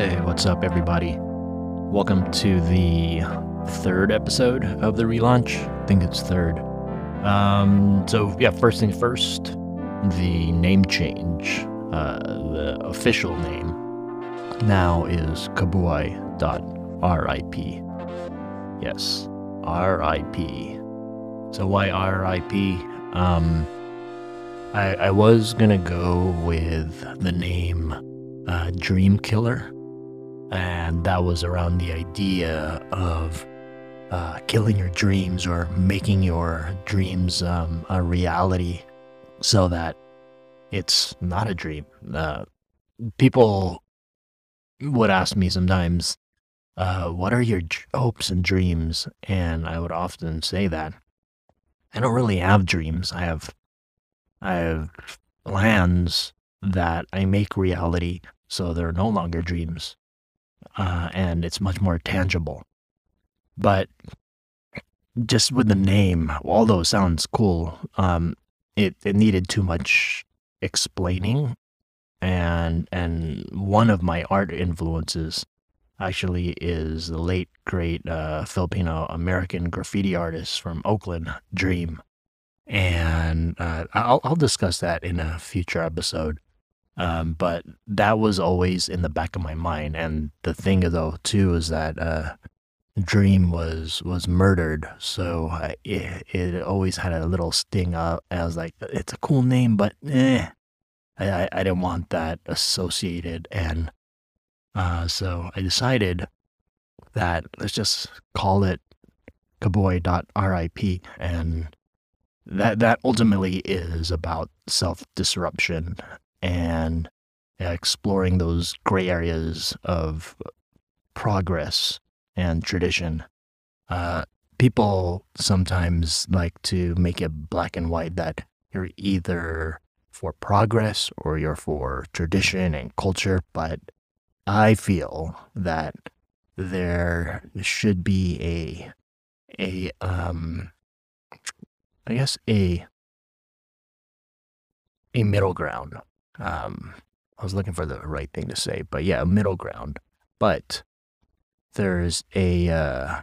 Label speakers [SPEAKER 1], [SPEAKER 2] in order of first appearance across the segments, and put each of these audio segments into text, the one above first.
[SPEAKER 1] Hey, what's up, everybody? Welcome to the third episode of the relaunch. I think it's third. Um, so yeah, first thing first, the name change. Uh, the official name now is kabuay.rip. Yes, RIP. So why RIP? Um, I, I was gonna go with the name uh, Dream Killer, and that was around the idea of uh, killing your dreams or making your dreams um, a reality so that it's not a dream. Uh, people would ask me sometimes, uh, What are your hopes and dreams? And I would often say that I don't really have dreams. I have, I have plans that I make reality so they're no longer dreams. Uh, and it's much more tangible. But just with the name, although it sounds cool, um, it, it needed too much explaining. And and one of my art influences actually is the late great uh, Filipino American graffiti artist from Oakland, Dream. And uh, I'll I'll discuss that in a future episode. Um, but that was always in the back of my mind. And the thing though too is that uh, Dream was was murdered, so I, it, it always had a little sting. Uh, I was like, it's a cool name, but eh, I, I, I didn't want that associated. And uh, so I decided that let's just call it kabuay.rip. And that, that ultimately is about self disruption and exploring those gray areas of progress and tradition. Uh, people sometimes like to make it black and white that you're either for progress or you're for tradition and culture, but I feel that there should be a a um I guess a a middle ground. Um I was looking for the right thing to say, but yeah, middle ground. But there's a uh,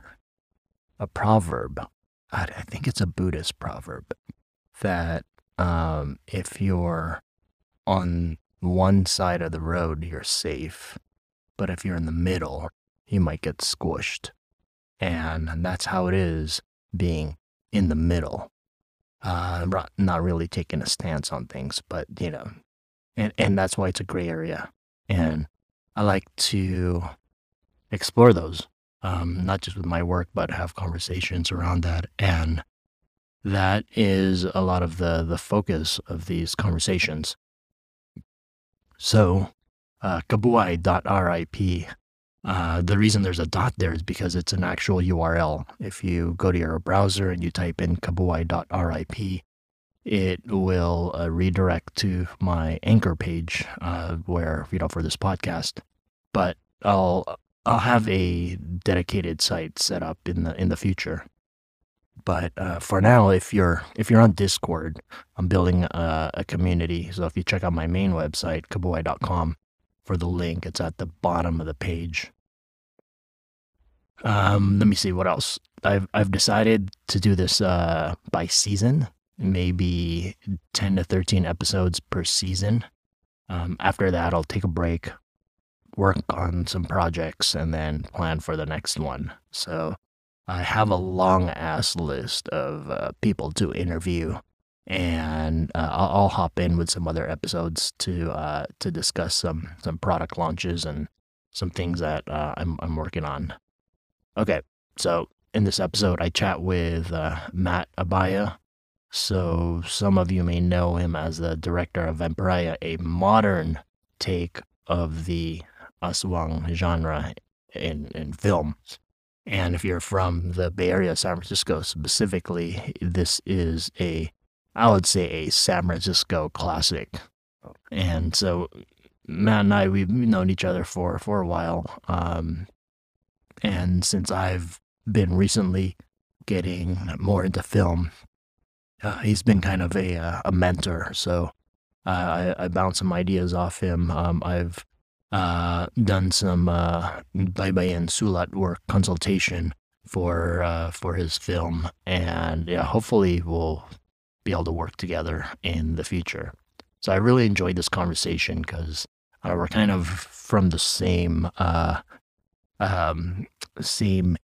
[SPEAKER 1] a proverb. I, I think it's a Buddhist proverb that um, if you're on one side of the road, you're safe, but if you're in the middle, you might get squished, and that's how it is being in the middle. Uh, not really taking a stance on things, but you know, and and that's why it's a gray area. And I like to explore those, um, not just with my work, but have conversations around that. And that is a lot of the the focus of these conversations. So, uh, kabuay.rip. Uh, the reason there's a dot there is because it's an actual URL. If you go to your browser and you type in kabuay.rip, it will uh, redirect to my anchor page uh, where you know for this podcast. But I'll I'll have a dedicated site set up in the in the future. But uh, for now, if you're if you're on Discord, I'm building a, a community. So if you check out my main website, kabuay.com, for the link, it's at the bottom of the page. Um, let me see what else. I've I've decided to do this uh, by season, maybe ten to thirteen episodes per season. Um, after that, I'll take a break, work on some projects, and then plan for the next one. So I have a long ass list of uh, people to interview, and uh, I'll, I'll hop in with some other episodes to uh, to discuss some some product launches and some things that uh, I'm I'm working on. Okay, so in this episode, I chat with uh, Matt Abaya. So some of you may know him as the director of Vampariah, a modern take of the Aswang genre in, in film. And if you're from the Bay Area, San Francisco specifically, this is a, I would say, a San Francisco classic. And so Matt and I, we've known each other for, for a while. Um, and since I've been recently getting more into film, uh, he's been kind of a, uh, a mentor. So I, I bounce some ideas off him. Um, I've
[SPEAKER 2] uh, done some uh, Baybayin Sulat work consultation for uh, for his film, and yeah, hopefully we'll be able to work together in the future. So I really enjoyed this conversation because uh, we're kind of from the same um, same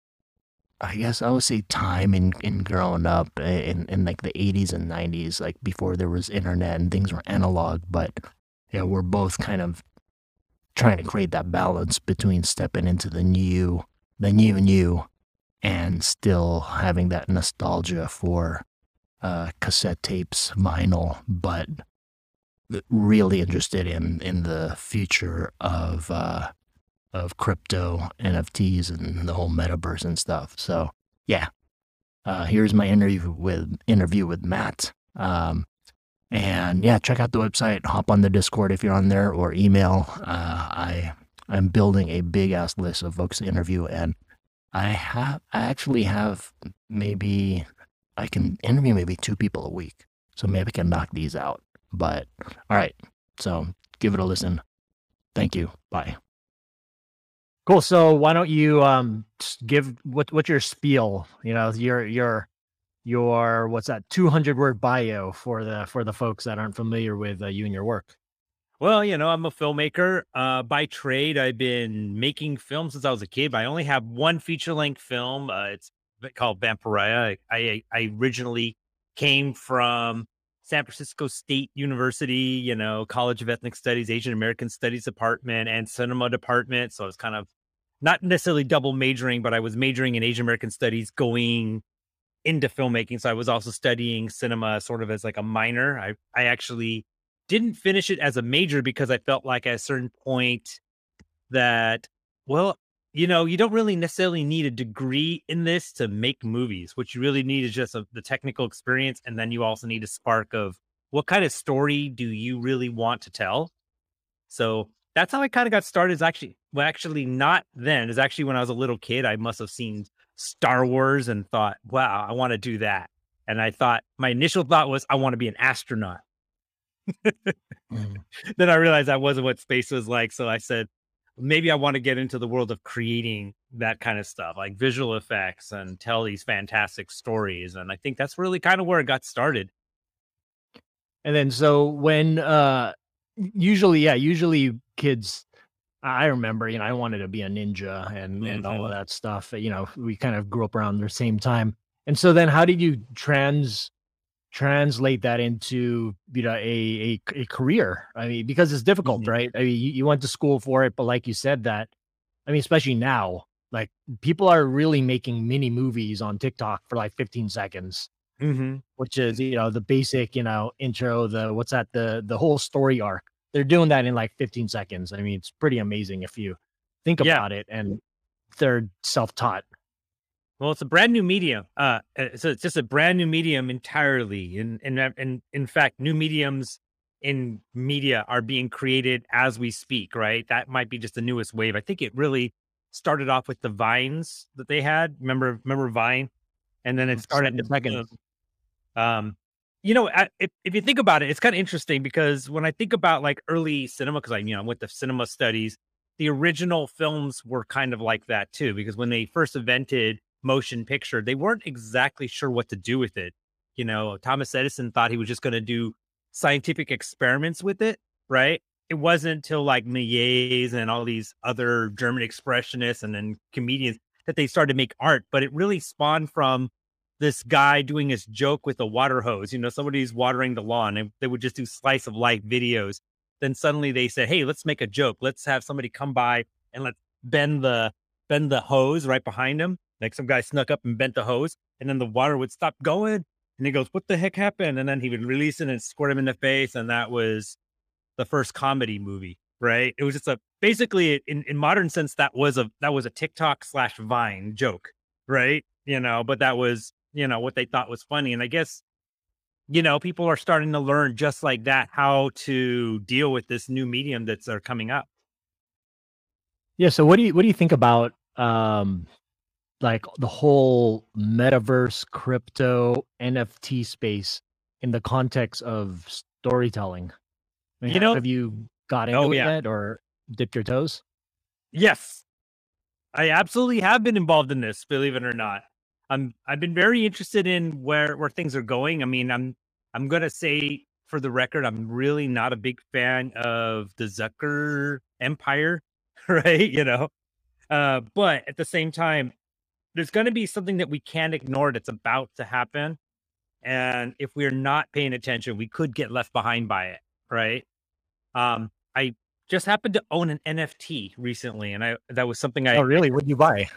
[SPEAKER 2] I guess I would say time in, in growing up in, in like the 80s and 90s, like before there was internet and things were analog. But yeah, we're both kind of trying to create that balance between stepping into the new, the new and new, and still having that nostalgia for uh, cassette tapes, vinyl, but really interested in in the future of uh, of crypto, NFTs, and the whole metaverse and stuff. So yeah, uh, here's my interview with interview with Matt. Um, and yeah, check out the website. Hop on the Discord if you're on there, or email. Uh, I I'm building a big ass list of folks to interview, and I have I actually have maybe I can interview maybe two people a week, so maybe I can knock these out. But all right, so give it a listen. Thank you. Bye.
[SPEAKER 1] Cool. So why don't you um give what what's your spiel? You know, your your your what's that 200 word bio for the for the folks that aren't familiar with uh, you and your work.
[SPEAKER 3] Well, you know, I'm a filmmaker uh, by trade. I've been making films since I was a kid. I only have one feature length film. Uh, it's called Vampariah. I, I I originally came from San Francisco State University, you know, College of Ethnic Studies, Asian American Studies department, and cinema department. So I was kind of not necessarily double majoring, but I was majoring in Asian American Studies going into filmmaking. So I was also studying cinema sort of as like a minor. I, I actually didn't finish it as a major because I felt like at a certain point that, well, you know, you don't really necessarily need a degree in this to make movies. What you really need is just a, the technical experience. And then you also need a spark of what kind of story do you really want to tell? So that's how I kind of got started. Is actually, well, actually not then. Is actually when I was a little kid. I must have seen Star Wars and thought, wow, I want to do that. And I thought, my initial thought was, I want to be an astronaut. mm. Then I realized that wasn't what space was like. So I said, maybe I want to get into the world of creating that kind of stuff, like visual effects and tell these fantastic stories. And I think that's really kind of where it got started.
[SPEAKER 1] And then so when uh usually yeah, usually kids I remember, you know, I wanted to be a ninja and, and all of mm-hmm. that stuff. You know, we kind of grew up around the same time. And so then how did you trans translate that into you know a a, a career i mean because it's difficult mm-hmm. right i mean you, you, went to school for it but like you said that i mean especially now like people are really making mini movies on tiktok for like 15 seconds mm-hmm. which is you know the basic you know intro the what's that the the whole story arc they're doing that in like 15 seconds i mean it's pretty amazing if you think about yeah. it and they're self-taught
[SPEAKER 3] well, it's a brand new medium. Uh, uh, so it's just a brand new medium entirely. And and and in fact, new mediums in media are being created as we speak. Right? That might be just the newest wave. I think it really started off with the vines that they had. Remember, remember Vine, and then it mm, started
[SPEAKER 1] in the second.
[SPEAKER 3] Um, you know, if if you think about it, it's kind of interesting because when I think about like early cinema, because I you know I went to cinema studies, the original films were kind of like that too. Because when they first invented motion picture, they weren't exactly sure what to do with it. You know, Thomas Edison thought he was just going to do scientific experiments with it, right? It wasn't until like Méliès and all these other German expressionists and then comedians that they started to make art. But it really spawned from this guy doing his joke with a water hose. You know, somebody's watering the lawn and they would just do slice of life videos. Then suddenly they said, Hey, let's make a joke. Let's have somebody come by and let's bend the bend the hose right behind him like some guy snuck up and bent the hose, and then the water would stop going. And he goes, What the heck happened? And then he would release it and squirt him in the face. And that was the first comedy movie, right? It was just a basically in, in modern sense, that was a that was a TikTok slash Vine joke, right? You know, but that was, you know, what they thought was funny. And I guess, you know, people are starting to learn just like that how to deal with this new medium that's are coming up.
[SPEAKER 1] Yeah. So what do you what do you think about um like the whole metaverse, crypto, NFT space in the context of storytelling. I mean, you know, have you got into oh, yeah. it or? dipped your toes?
[SPEAKER 3] Yes. I absolutely have been involved in this, believe it or not. I'm I've been very interested in where where things are going. I mean, I'm I'm gonna say for the record, I'm really not a big fan of the Zucker empire, right? You know. Uh, but at the same time, there's gonna be something that we can't ignore that's about to happen. And if we're not paying attention, we could get left behind by it, right? Um, I just happened to own an NFT recently, and I that was something I
[SPEAKER 1] Oh, really? What did you buy?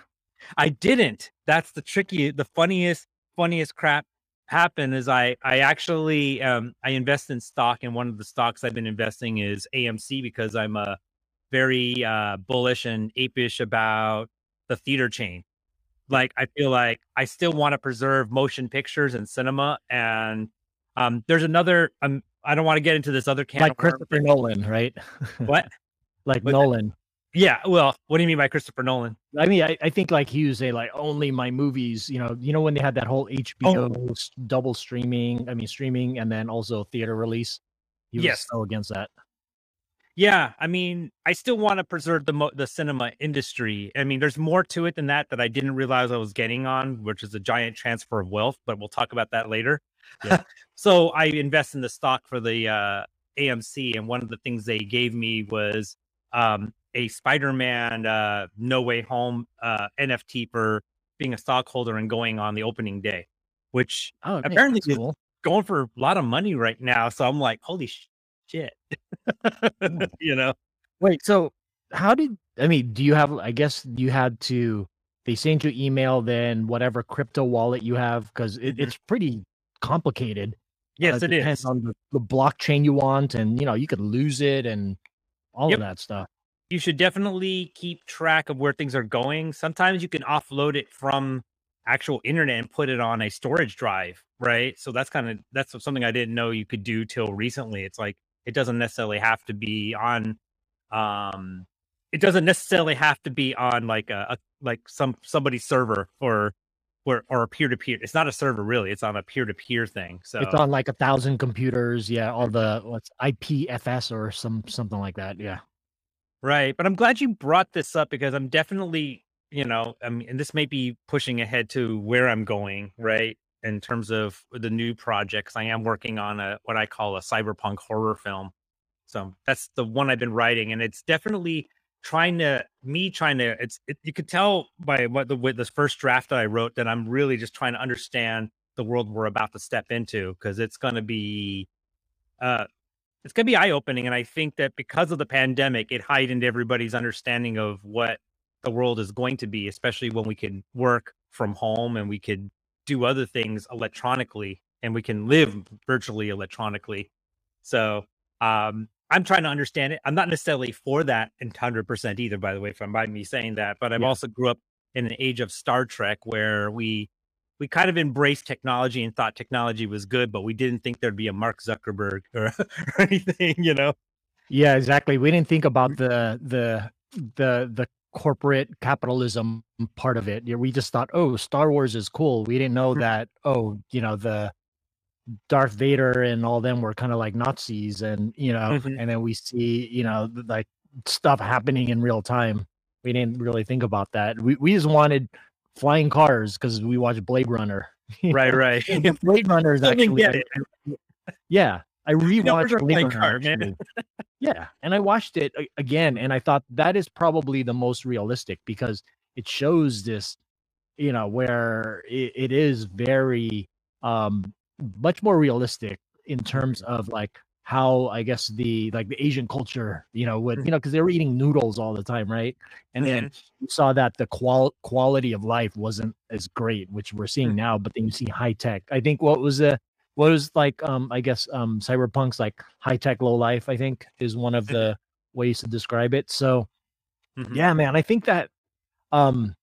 [SPEAKER 3] I didn't. That's the tricky, the funniest, funniest crap happened is I I actually um I invest in stock and one of the stocks I've been investing is AMC because I'm a very uh bullish and apish about the theater chain. Like I feel like I still want to preserve motion pictures and cinema and um there's another um I don't want to get into this other can
[SPEAKER 1] Like. Christopher Nolan, right?
[SPEAKER 3] What?
[SPEAKER 1] like
[SPEAKER 3] that?
[SPEAKER 1] Nolan.
[SPEAKER 3] Yeah, well, what do you mean by Christopher Nolan?
[SPEAKER 1] I mean, I, I think like he was say like only my movies, you know, you know when they had that whole HBO
[SPEAKER 3] Oh.
[SPEAKER 1] double streaming, I mean streaming and then also theater release. He was
[SPEAKER 3] Yes.
[SPEAKER 1] so against that.
[SPEAKER 3] Yeah, I mean, I still want to preserve the mo- the cinema industry. I mean, there's more to it than that that I didn't realize I was getting on, which is a giant transfer of wealth. But we'll talk about that later.
[SPEAKER 1] Yeah.
[SPEAKER 3] so I invest in the stock for the uh, AMC, and one of the things they gave me was um, a Spider-Man uh, No Way Home uh, NFT for being a stockholder and going on the opening day, which
[SPEAKER 1] Oh,
[SPEAKER 3] Apparently
[SPEAKER 1] cool.
[SPEAKER 3] going for a lot of money right now. So I'm like, holy sh- shit, you know.
[SPEAKER 1] Wait, so how did I mean? Do you have? I guess you had to. They sent you email, then whatever crypto wallet you have, because it,
[SPEAKER 3] Mhm.
[SPEAKER 1] it's pretty complicated.
[SPEAKER 3] Yes,
[SPEAKER 1] Uh,
[SPEAKER 3] it
[SPEAKER 1] depends
[SPEAKER 3] is.
[SPEAKER 1] on the, the blockchain you want, and you know you could lose it and all
[SPEAKER 3] Yep.
[SPEAKER 1] of that stuff.
[SPEAKER 3] you should definitely keep track of where things are going. Sometimes you can offload it from actual internet and put it on a storage drive, right? So that's kind of that's something I didn't know you could do till recently. It's like it doesn't necessarily have to be on um it doesn't necessarily have to be on like a, a like some somebody's server or or or a peer to peer. It's not a server really. It's on a peer to peer thing. So
[SPEAKER 1] It's on like a thousand computers. Yeah, all the what's IPFS or some something like that. Yeah.
[SPEAKER 3] Right. But I'm glad you brought this up because I'm definitely, you know, I mean, and this may be pushing ahead to where I'm going, right? In terms of the new projects, I am working on a what I call a cyberpunk horror film. So that's the one I've been writing, and it's definitely trying to me trying to. It's it, you could tell by what the with this first draft that I wrote that I'm really just trying to understand the world we're about to step into because it's going to be uh it's going to be eye opening. And I think that because of the pandemic, it heightened everybody's understanding of what the world is going to be, especially when we can work from home and we could do other things electronically and we can live virtually electronically. So, um, I'm trying to understand it. I'm not necessarily for that in 100% either, by the way, from by me saying that, but I've
[SPEAKER 1] Yeah.
[SPEAKER 3] also grew up in an age of Star Trek where we we kind of embraced technology and thought technology was good, but we didn't think there'd be a Mark Zuckerberg or, or anything, you know.
[SPEAKER 1] Yeah, exactly. We didn't think about the the the the corporate capitalism part of it. Yeah, We just thought, oh, Star Wars is cool. We didn't know
[SPEAKER 3] Mhm.
[SPEAKER 1] that. Oh, you know the Darth Vader and all them were kind of like Nazis, and you know,
[SPEAKER 3] Mhm.
[SPEAKER 1] and then we see you know like stuff happening in real time. We didn't really think about that. We we just wanted flying cars because we watched Blade Runner.
[SPEAKER 3] Right, right.
[SPEAKER 1] Blade Runner is actually yeah. I rewatched
[SPEAKER 3] numbers are
[SPEAKER 1] Blade
[SPEAKER 3] flying car, man.
[SPEAKER 1] Yeah, and I watched it again, and I thought that is probably the most realistic because it shows this, you know, where it, it is very um much more realistic in terms of like how I guess the like the Asian culture, you know, would you know because they were eating noodles all the time, right? And then you saw that the qual quality of life wasn't as great, which we're seeing
[SPEAKER 3] Mhm.
[SPEAKER 1] now. But then you see high tech. I think what was the what was like um I guess um cyberpunk's like high tech low life. I think is one of the ways to describe it. So
[SPEAKER 3] Mhm.
[SPEAKER 1] yeah, man, I think that um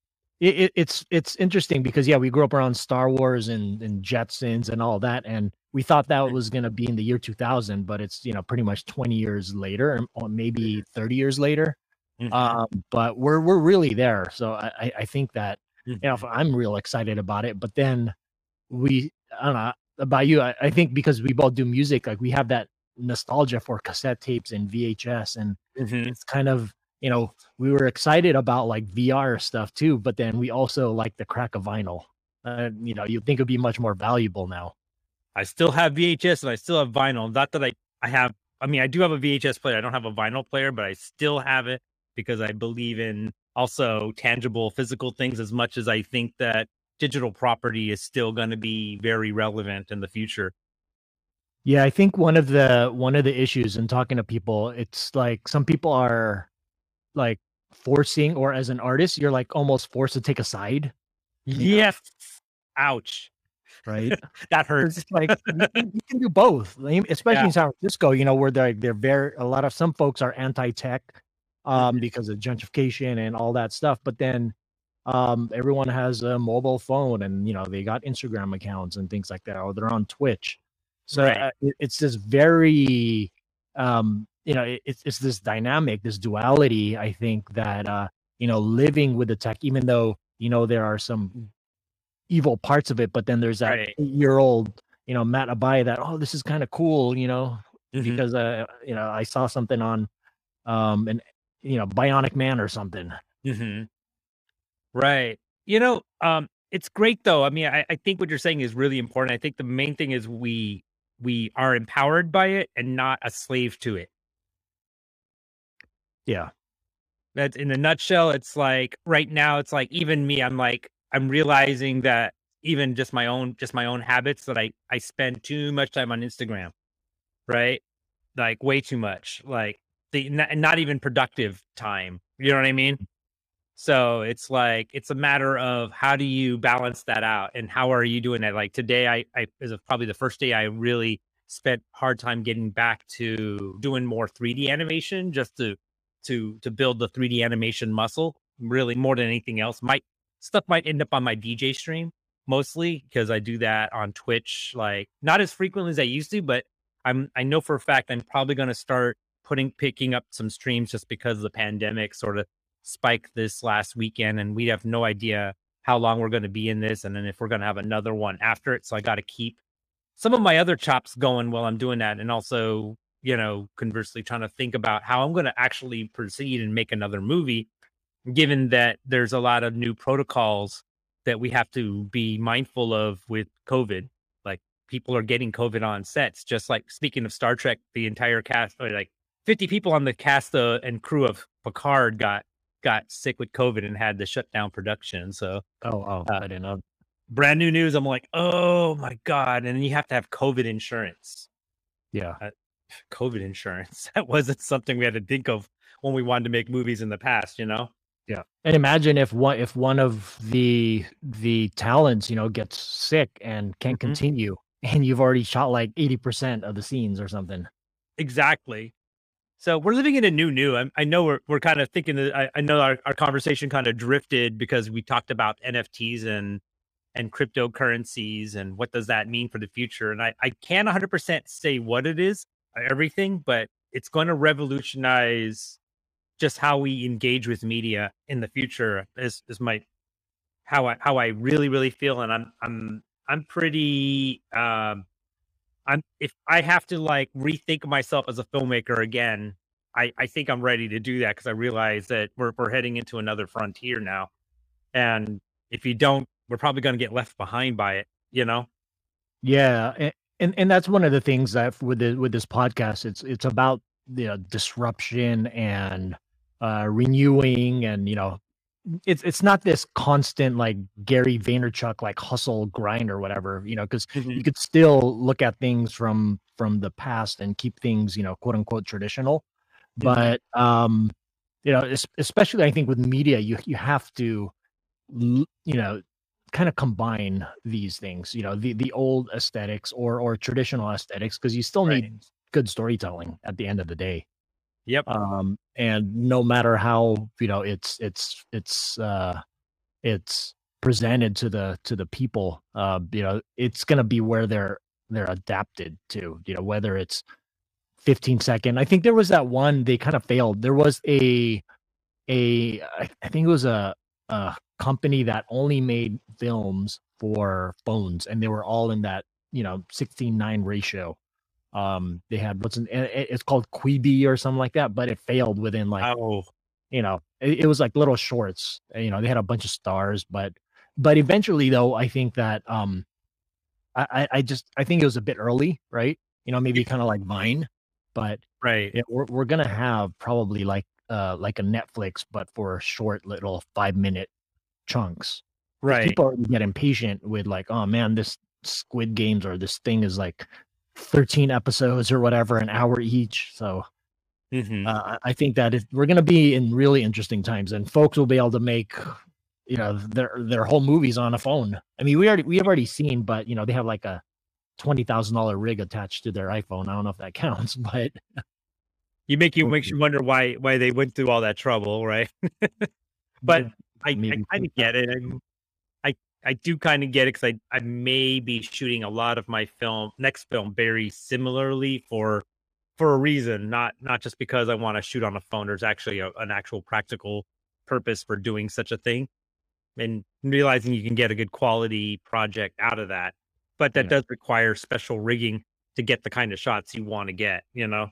[SPEAKER 1] it, it, it's it's interesting because yeah, we grew up around Star Wars and and Jetsons and all that, and we thought that was gonna be in the year 2000, but it's you know pretty much 20 years later, or maybe 30 years later
[SPEAKER 3] Mhm.
[SPEAKER 1] um, but we're we're really there. So I I- think that you know. I'm real excited about it. But then we I don't know about you. I, I think because we both do music, like we have that nostalgia for cassette tapes and VHS, and
[SPEAKER 3] Mhm.
[SPEAKER 1] it's kind of you know, we were excited about like VR stuff too, but then we also like the crack of vinyl. Uh, you know, you think it'd be much more valuable now.
[SPEAKER 3] I still have VHS and I still have vinyl. Not that I, I have, I mean, I do have a VHS player. I don't have a vinyl player, but I still have it because I believe in also tangible physical things as much as I think that digital property is still going to be very relevant in the future.
[SPEAKER 1] Yeah, I think one of the one of the issues in talking to people, it's like some people are like forcing or as an artist, you're like almost forced to take a side.
[SPEAKER 3] Yes. Ouch.
[SPEAKER 1] Right.
[SPEAKER 3] that hurts.
[SPEAKER 1] It's like you can, you can do both, especially
[SPEAKER 3] Yeah.
[SPEAKER 1] in San Francisco, you know, where they're they're very a lot of some folks are anti-tech um because of gentrification and all that stuff. But then um everyone has a mobile phone and you know they got Instagram accounts and things like that, or they're on Twitch. So
[SPEAKER 3] Right.
[SPEAKER 1] uh, it- it's this very um you know it, it's it's this dynamic this duality i think that uh you know living with the tech even though you know there are some evil parts of it but then there's that
[SPEAKER 3] Right.
[SPEAKER 1] year old you know matt abaya that oh this is kind of cool you know
[SPEAKER 3] Mhm.
[SPEAKER 1] because uh you know i saw something on um an you know bionic man or something
[SPEAKER 3] hmm Right. You know, um, it's great though. I mean, I, I think what you're saying is really important. I think the main thing is we we are empowered by it and not a slave to it.
[SPEAKER 1] yeah
[SPEAKER 3] That's in a nutshell. It's like right now, it's like even me, I'm like, I'm realizing that even just my own, just my own habits that I, I spend too much time on Instagram, right? Like way too much, like the, not, not even productive time. You know what I mean? So it's like, it's a matter of how do you balance that out and how are you doing that? Like today, I, I is probably the first day I really spent hard time getting back to doing more 3D animation just to to to build the 3D animation muscle really more than anything else. Might stuff might end up on my DJ stream mostly because I do that on Twitch like not as frequently as I used to, but I'm I know for a fact I'm probably going to start putting picking up some streams just because the pandemic sort of spiked this last weekend and we have no idea how long we're going to be in this and then if we're going to have another one after it so I got to keep some of my other chops going while I'm doing that and also you know, conversely trying to think about how I'm going to actually proceed and make another movie, given that there's a lot of new protocols that we have to be mindful of with COVID. Like people are getting COVID on sets, just like speaking of Star Trek, the entire cast, like 50 people on the cast uh, and crew of Picard got got sick with COVID and had to shut down production. So
[SPEAKER 1] oh oh
[SPEAKER 3] Uh,
[SPEAKER 1] i didn't know
[SPEAKER 3] brand new news. I'm like, oh my god! And then you have to have COVID insurance.
[SPEAKER 1] yeah
[SPEAKER 3] COVID insurance. That wasn't something we had to think of when we wanted to make movies in the past, you know?
[SPEAKER 1] Yeah. And imagine if one if one of the the talents, you know, gets sick and can't
[SPEAKER 3] Mhm.
[SPEAKER 1] continue and you've already shot like 80% of the scenes or something.
[SPEAKER 3] Exactly. So we're living in a new new. I, I know we're we're kind of thinking that I, I know our, our conversation kind of drifted because we talked about NFTs and and cryptocurrencies and what does that mean for the future. And I, I can't 100% say what it is, uh, everything, but it's going to revolutionize just how we engage with media in the future is is my how I how I really really feel and I'm I'm I'm pretty um I'm if I have to like rethink myself as a filmmaker again I I think I'm ready to do that because I realize that we're we're heading into another frontier now. And if you don't we're probably going to get left behind by it you know?
[SPEAKER 1] Yeah, and, and and that's one of the things that with the with this podcast, it's it's about you know disruption and uh renewing and you know it's it's not this constant like Gary Vaynerchuk like hustle grind or whatever, you know, because you could still look at things from from the past and keep things you know quote unquote traditional. But um you know especially i think with media you you have to you know kind of combine these things you know the the old aesthetics or or traditional aesthetics because you still
[SPEAKER 3] Right.
[SPEAKER 1] need good storytelling at the end of the day
[SPEAKER 3] yep.
[SPEAKER 1] Um and no matter how you know it's it's it's uh it's presented to the to the people uh you know it's going to be where they're they're adapted to you know whether it's 15 second i think there was that one they kind of failed. There was a a I think it was a a company that only made films for phones and they were all in that you know 16 9 ratio um they had what's an, it's called quibi or something like that but it failed within like
[SPEAKER 3] oh
[SPEAKER 1] you know, it, it was like little shorts. You know, they had a bunch of stars, but but eventually though, I think that um I, I just I think it was a bit early, right? You know, maybe kind of like Vine, but
[SPEAKER 3] Right.
[SPEAKER 1] yeah, we're we're gonna have probably like uh like a Netflix, but for short little five minute chunks.
[SPEAKER 3] Right.
[SPEAKER 1] People get impatient with like, oh man, this Squid Games or this thing is like 13 episodes or whatever, an hour each. So
[SPEAKER 3] hmm
[SPEAKER 1] uh, I I think that if we're gonna be in really interesting times, and folks will be able to make, you know, their their whole movies on a phone. I mean, we already we have already seen, but you know, they have like a twenty thousand dollar rig attached to their iPhone. I don't know if that counts, but
[SPEAKER 3] You make you makes you wonder why why they went through all that trouble, right? but I, I
[SPEAKER 1] maybe
[SPEAKER 3] kind of get it. I, I do kind of get it because I I may be shooting a lot of my film next film very similarly for for a reason, not not just because I want to shoot on a phone. There's actually a, an actual practical purpose for doing such a thing, and realizing you can get a good quality project out of that. But that
[SPEAKER 1] Yeah.
[SPEAKER 3] does require special rigging to get the kind of shots you want to get. You know?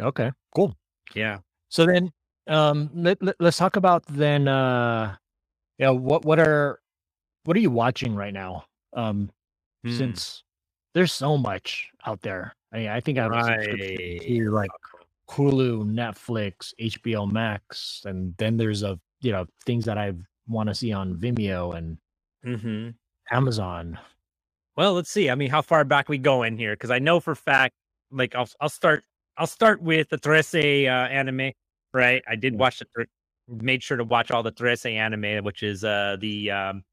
[SPEAKER 1] okay, cool.
[SPEAKER 3] Yeah.
[SPEAKER 1] So then, um, let, let, us talk about then, uh, yeah, what what are what are you watching right now? Um,
[SPEAKER 3] Hmm.
[SPEAKER 1] since there's so much out there. I mean, I think I have
[SPEAKER 3] Right.
[SPEAKER 1] to like Hulu, Netflix, HBO Max, and then there's a you know things that I want to see on Vimeo and
[SPEAKER 3] hmm
[SPEAKER 1] Amazon.
[SPEAKER 3] Well, let's see. I mean, how far back we go in here? Because I know for fact, like I'll I'll start I'll start with the Trese uh, anime. Right, I did watch the made sure to watch all the Trese anime, which is uh the um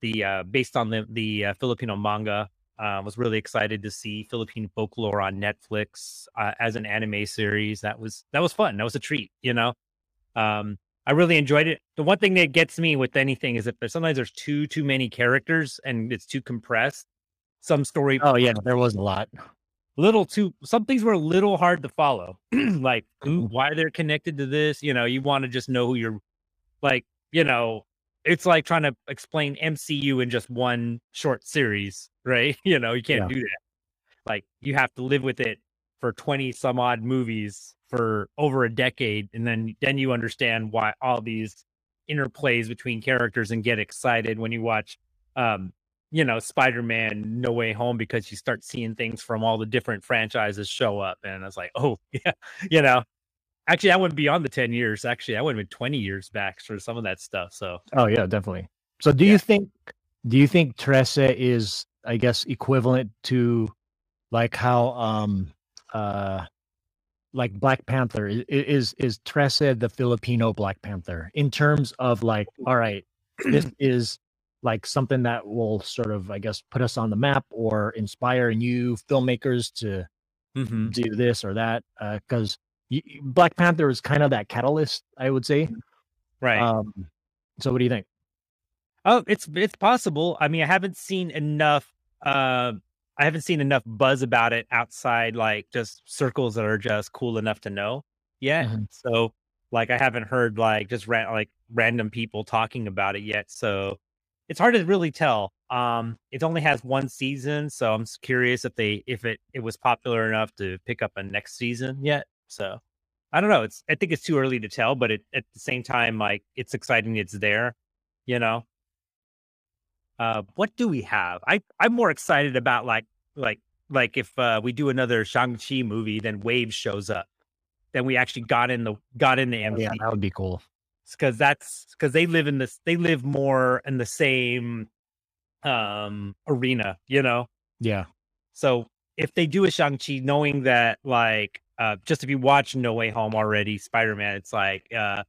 [SPEAKER 3] the uh based on the the uh, Filipino manga. Uh, was really excited to see Philippine folklore on Netflix uh, as an anime series. That was that was fun. That was a treat. You know, um, I really enjoyed it. The one thing that gets me with anything is if there's sometimes there's too too many characters and it's too compressed. Some story
[SPEAKER 1] Oh yeah, there was a lot.
[SPEAKER 3] little too some things were a little hard to follow like who why they're connected to this you know you want to just know who you're like you know it's like trying to explain mcu in just one short series right? You know you can't
[SPEAKER 1] Yeah.
[SPEAKER 3] do that. Like you have to live with it for 20 some odd movies for over a decade and then then you understand why all these interplays between characters and get excited when you watch um you know spider-man no way home because you start seeing things from all the different franchises show up and i was like oh yeah you know actually i wouldn't be on the 10 years actually i been 20 years back for some of that stuff so
[SPEAKER 1] Oh yeah, definitely. So do
[SPEAKER 3] Yeah.
[SPEAKER 1] you think do you think Trese is I guess equivalent to like how um uh like Black Panther i- i- is is Trese the Filipino Black Panther in terms of like all right this is like something that will sort of I guess put us on the map or inspire new filmmakers to
[SPEAKER 3] mm-hmm.
[SPEAKER 1] do this or that because Black Panther is kind of that catalyst I would say
[SPEAKER 3] right
[SPEAKER 1] um so what do you think
[SPEAKER 3] Oh, it's it's possible. I mean, I haven't seen enough. Uh, I haven't seen enough buzz about it outside, like just circles that are just cool enough to know yet.
[SPEAKER 1] Mhm.
[SPEAKER 3] So, like, I haven't heard like just like random people talking about it yet. So, it's hard to really tell. Um, it only has one season, so I'm curious if they if it it was popular enough to pick up a next season yet. So, I don't know. It's I think it's too early to tell, but it, at the same time, like it's exciting. It's there, you know. Uh, what do we have? I I'm more excited about like like like if uh, we do another Shang Chi movie, then Wave shows up, then we actually got in the got in the
[SPEAKER 1] Oh, yeah that would be cool
[SPEAKER 3] because that's because they live in this they live more in the same um arena, you know.
[SPEAKER 1] yeah
[SPEAKER 3] So if they do a Shang Chi, knowing that like uh just if you watch No Way Home already, Spider Man, it's like uh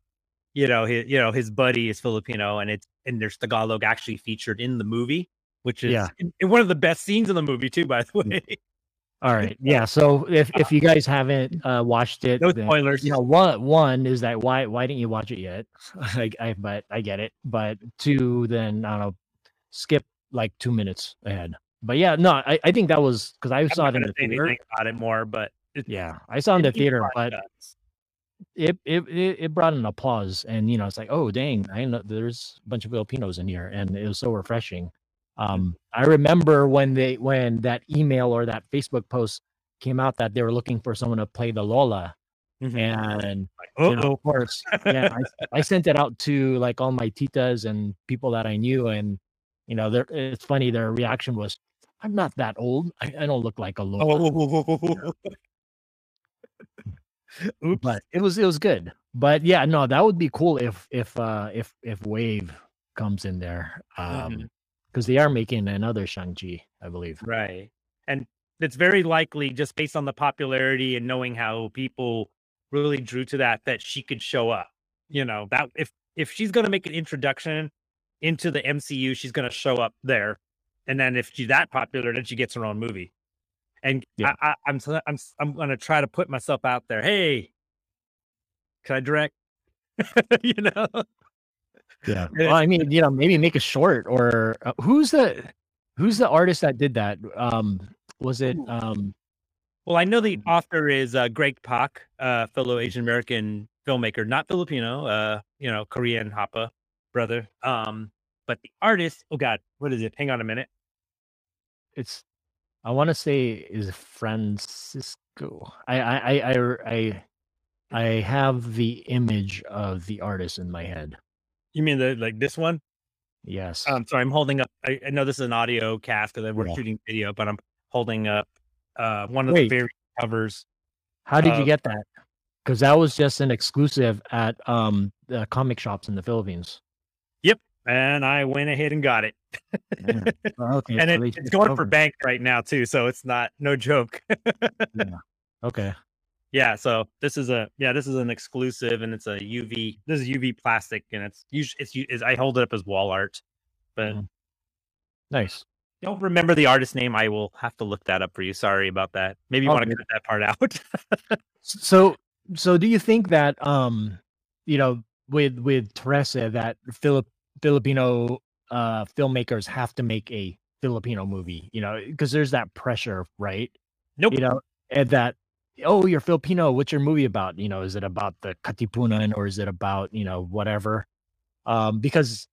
[SPEAKER 3] you know his you know his buddy is Filipino and it's and there's Tagalog actually featured in the movie, which is
[SPEAKER 1] Yeah.
[SPEAKER 3] in, in one of the best scenes in the movie too, by the way.
[SPEAKER 1] All right. Yeah. So if if you guys haven't uh, watched it,
[SPEAKER 3] no
[SPEAKER 1] then,
[SPEAKER 3] spoilers.
[SPEAKER 1] you know, one one is that why why didn't you watch it yet? like I but I get it. But two, then I don't know, skip like two minutes ahead. But yeah, no, I, I think that was because I
[SPEAKER 3] I'm
[SPEAKER 1] saw it in the theater.
[SPEAKER 3] about it more, but it,
[SPEAKER 1] Yeah, I saw it in the theater, but it, it it brought an applause, and you know, it's like, oh dang, I know there's a bunch of Filipinos in here, and it was so refreshing. Um, I remember when they when that email or that Facebook post came out that they were looking for someone to play the Lola,
[SPEAKER 3] Mhm.
[SPEAKER 1] and
[SPEAKER 3] Like,
[SPEAKER 1] you know,
[SPEAKER 3] uh-oh.
[SPEAKER 1] of course, yeah, I, I sent it out to like all my titas and people that I knew, and you know, it's funny. Their reaction was, "I'm not that old. I, I don't look like a Lola."
[SPEAKER 3] Oh. Oops.
[SPEAKER 1] but it was it was good. But yeah, no, that would be cool if if uh if if Wave comes in there, um,
[SPEAKER 3] Mhm.
[SPEAKER 1] because they are making another Shang Chi, I believe.
[SPEAKER 3] Right. And it's very likely just based on the popularity and knowing how people really drew to that that she could show up. You know, that if if she's going to make an introduction into the MCU, she's going to show up there. And then if she's that popular, then she gets her own movie. And
[SPEAKER 1] Yeah.
[SPEAKER 3] I, I, I'm s- I'm I'm going to try to put myself out there. Hey, can I direct? you know,
[SPEAKER 1] Yeah.
[SPEAKER 3] Yeah.
[SPEAKER 1] Well, I mean, you know, maybe make a short or uh, who's the who's the artist that did that? Um, was it um
[SPEAKER 3] Well, I know the author is uh, Greg Pak, uh, fellow Asian American filmmaker, not Filipino, uh, you know, Korean Hapa brother. Um, but the artist, oh God, what is it? Hang on a minute.
[SPEAKER 1] it's I want to say is Francisco. I I I I I have the image of the artist in my head.
[SPEAKER 3] You mean the like this one?
[SPEAKER 1] Yes.
[SPEAKER 3] Um, sorry, I'm holding up. I, I know this is an audio cast because we're
[SPEAKER 1] Yeah.
[SPEAKER 3] shooting video, but I'm holding up uh one of
[SPEAKER 1] Wait.
[SPEAKER 3] the very covers.
[SPEAKER 1] How did you
[SPEAKER 3] uh,
[SPEAKER 1] get that? Because that was just an exclusive at um the comic shops in the Philippines.
[SPEAKER 3] And I went ahead and got it.
[SPEAKER 1] Oh, okay.
[SPEAKER 3] and it, it's going for bank right now too, so it's not no joke.
[SPEAKER 1] Okay.
[SPEAKER 3] Yeah, so this is a yeah, this is an exclusive, and it's a UV. This is UV plastic, and it's usually it's, is I hold it up as wall art, but
[SPEAKER 1] Mhm. Nice.
[SPEAKER 3] don't remember the artist name. I will have to look that up for you. Sorry about that. Maybe you
[SPEAKER 1] All
[SPEAKER 3] want to cut that part out.
[SPEAKER 1] So so do you think that um you know with with Trese that Philip Filipino uh filmmakers have to make a Filipino movie, you know, because there's that pressure, right?
[SPEAKER 3] nope.
[SPEAKER 1] You know, and that oh, you're Filipino, what's your movie about? You know, is it about the Katipunan or is it about, you know, whatever? Um because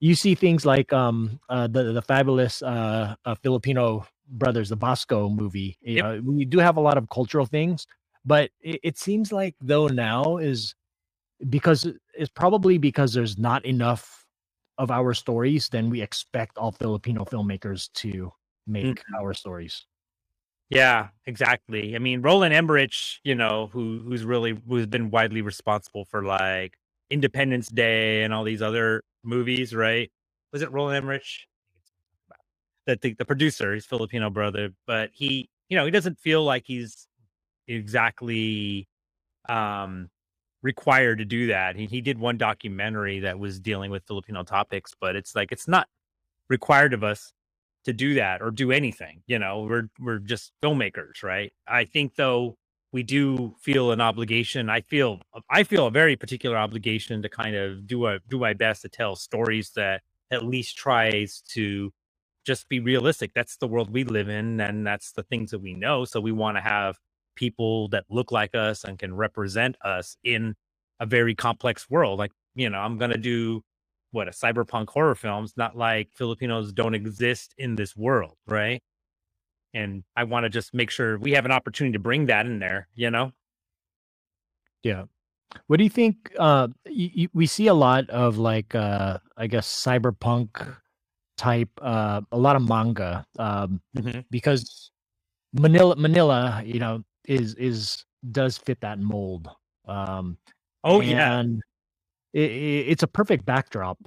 [SPEAKER 1] you see things like um uh the the fabulous uh, uh Filipino brothers, the Basco movie. You
[SPEAKER 3] Yep.
[SPEAKER 1] know, we do have a lot of cultural things, but it, it seems like though now is because it's probably because there's not enough of our stories then we expect all filipino filmmakers to make our stories
[SPEAKER 3] Yeah, exactly. I mean, Roland Emmerich, you know, who who's really who's been widely responsible for like Independence Day and all these other movies, right? Was it Roland Emmerich? That the, the producer, he's Filipino brother, but he, you know, he doesn't feel like he's exactly um required to do that. He he did one documentary that was dealing with Filipino topics, but it's like it's not required of us to do that or do anything. You know, we're we're just filmmakers, right? I think though we do feel an obligation. I feel I feel a very particular obligation to kind of do a do my best to tell stories that at least tries to just be realistic. That's the world we live in and that's the things that we know. So we want to have people that look like us and can represent us in a very complex world. Like, you know, I'm gonna do what a cyberpunk horror film. It's not like Filipinos don't exist in this world, right? And I want to just make sure we have an opportunity to bring that in there, you know?
[SPEAKER 1] yeah what do you think uh y- y- we see a lot of like uh i guess cyberpunk type uh a lot of manga um because manila manila you know is is does fit that mold um
[SPEAKER 3] Oh yeah.
[SPEAKER 1] and i i- it's a perfect backdrop.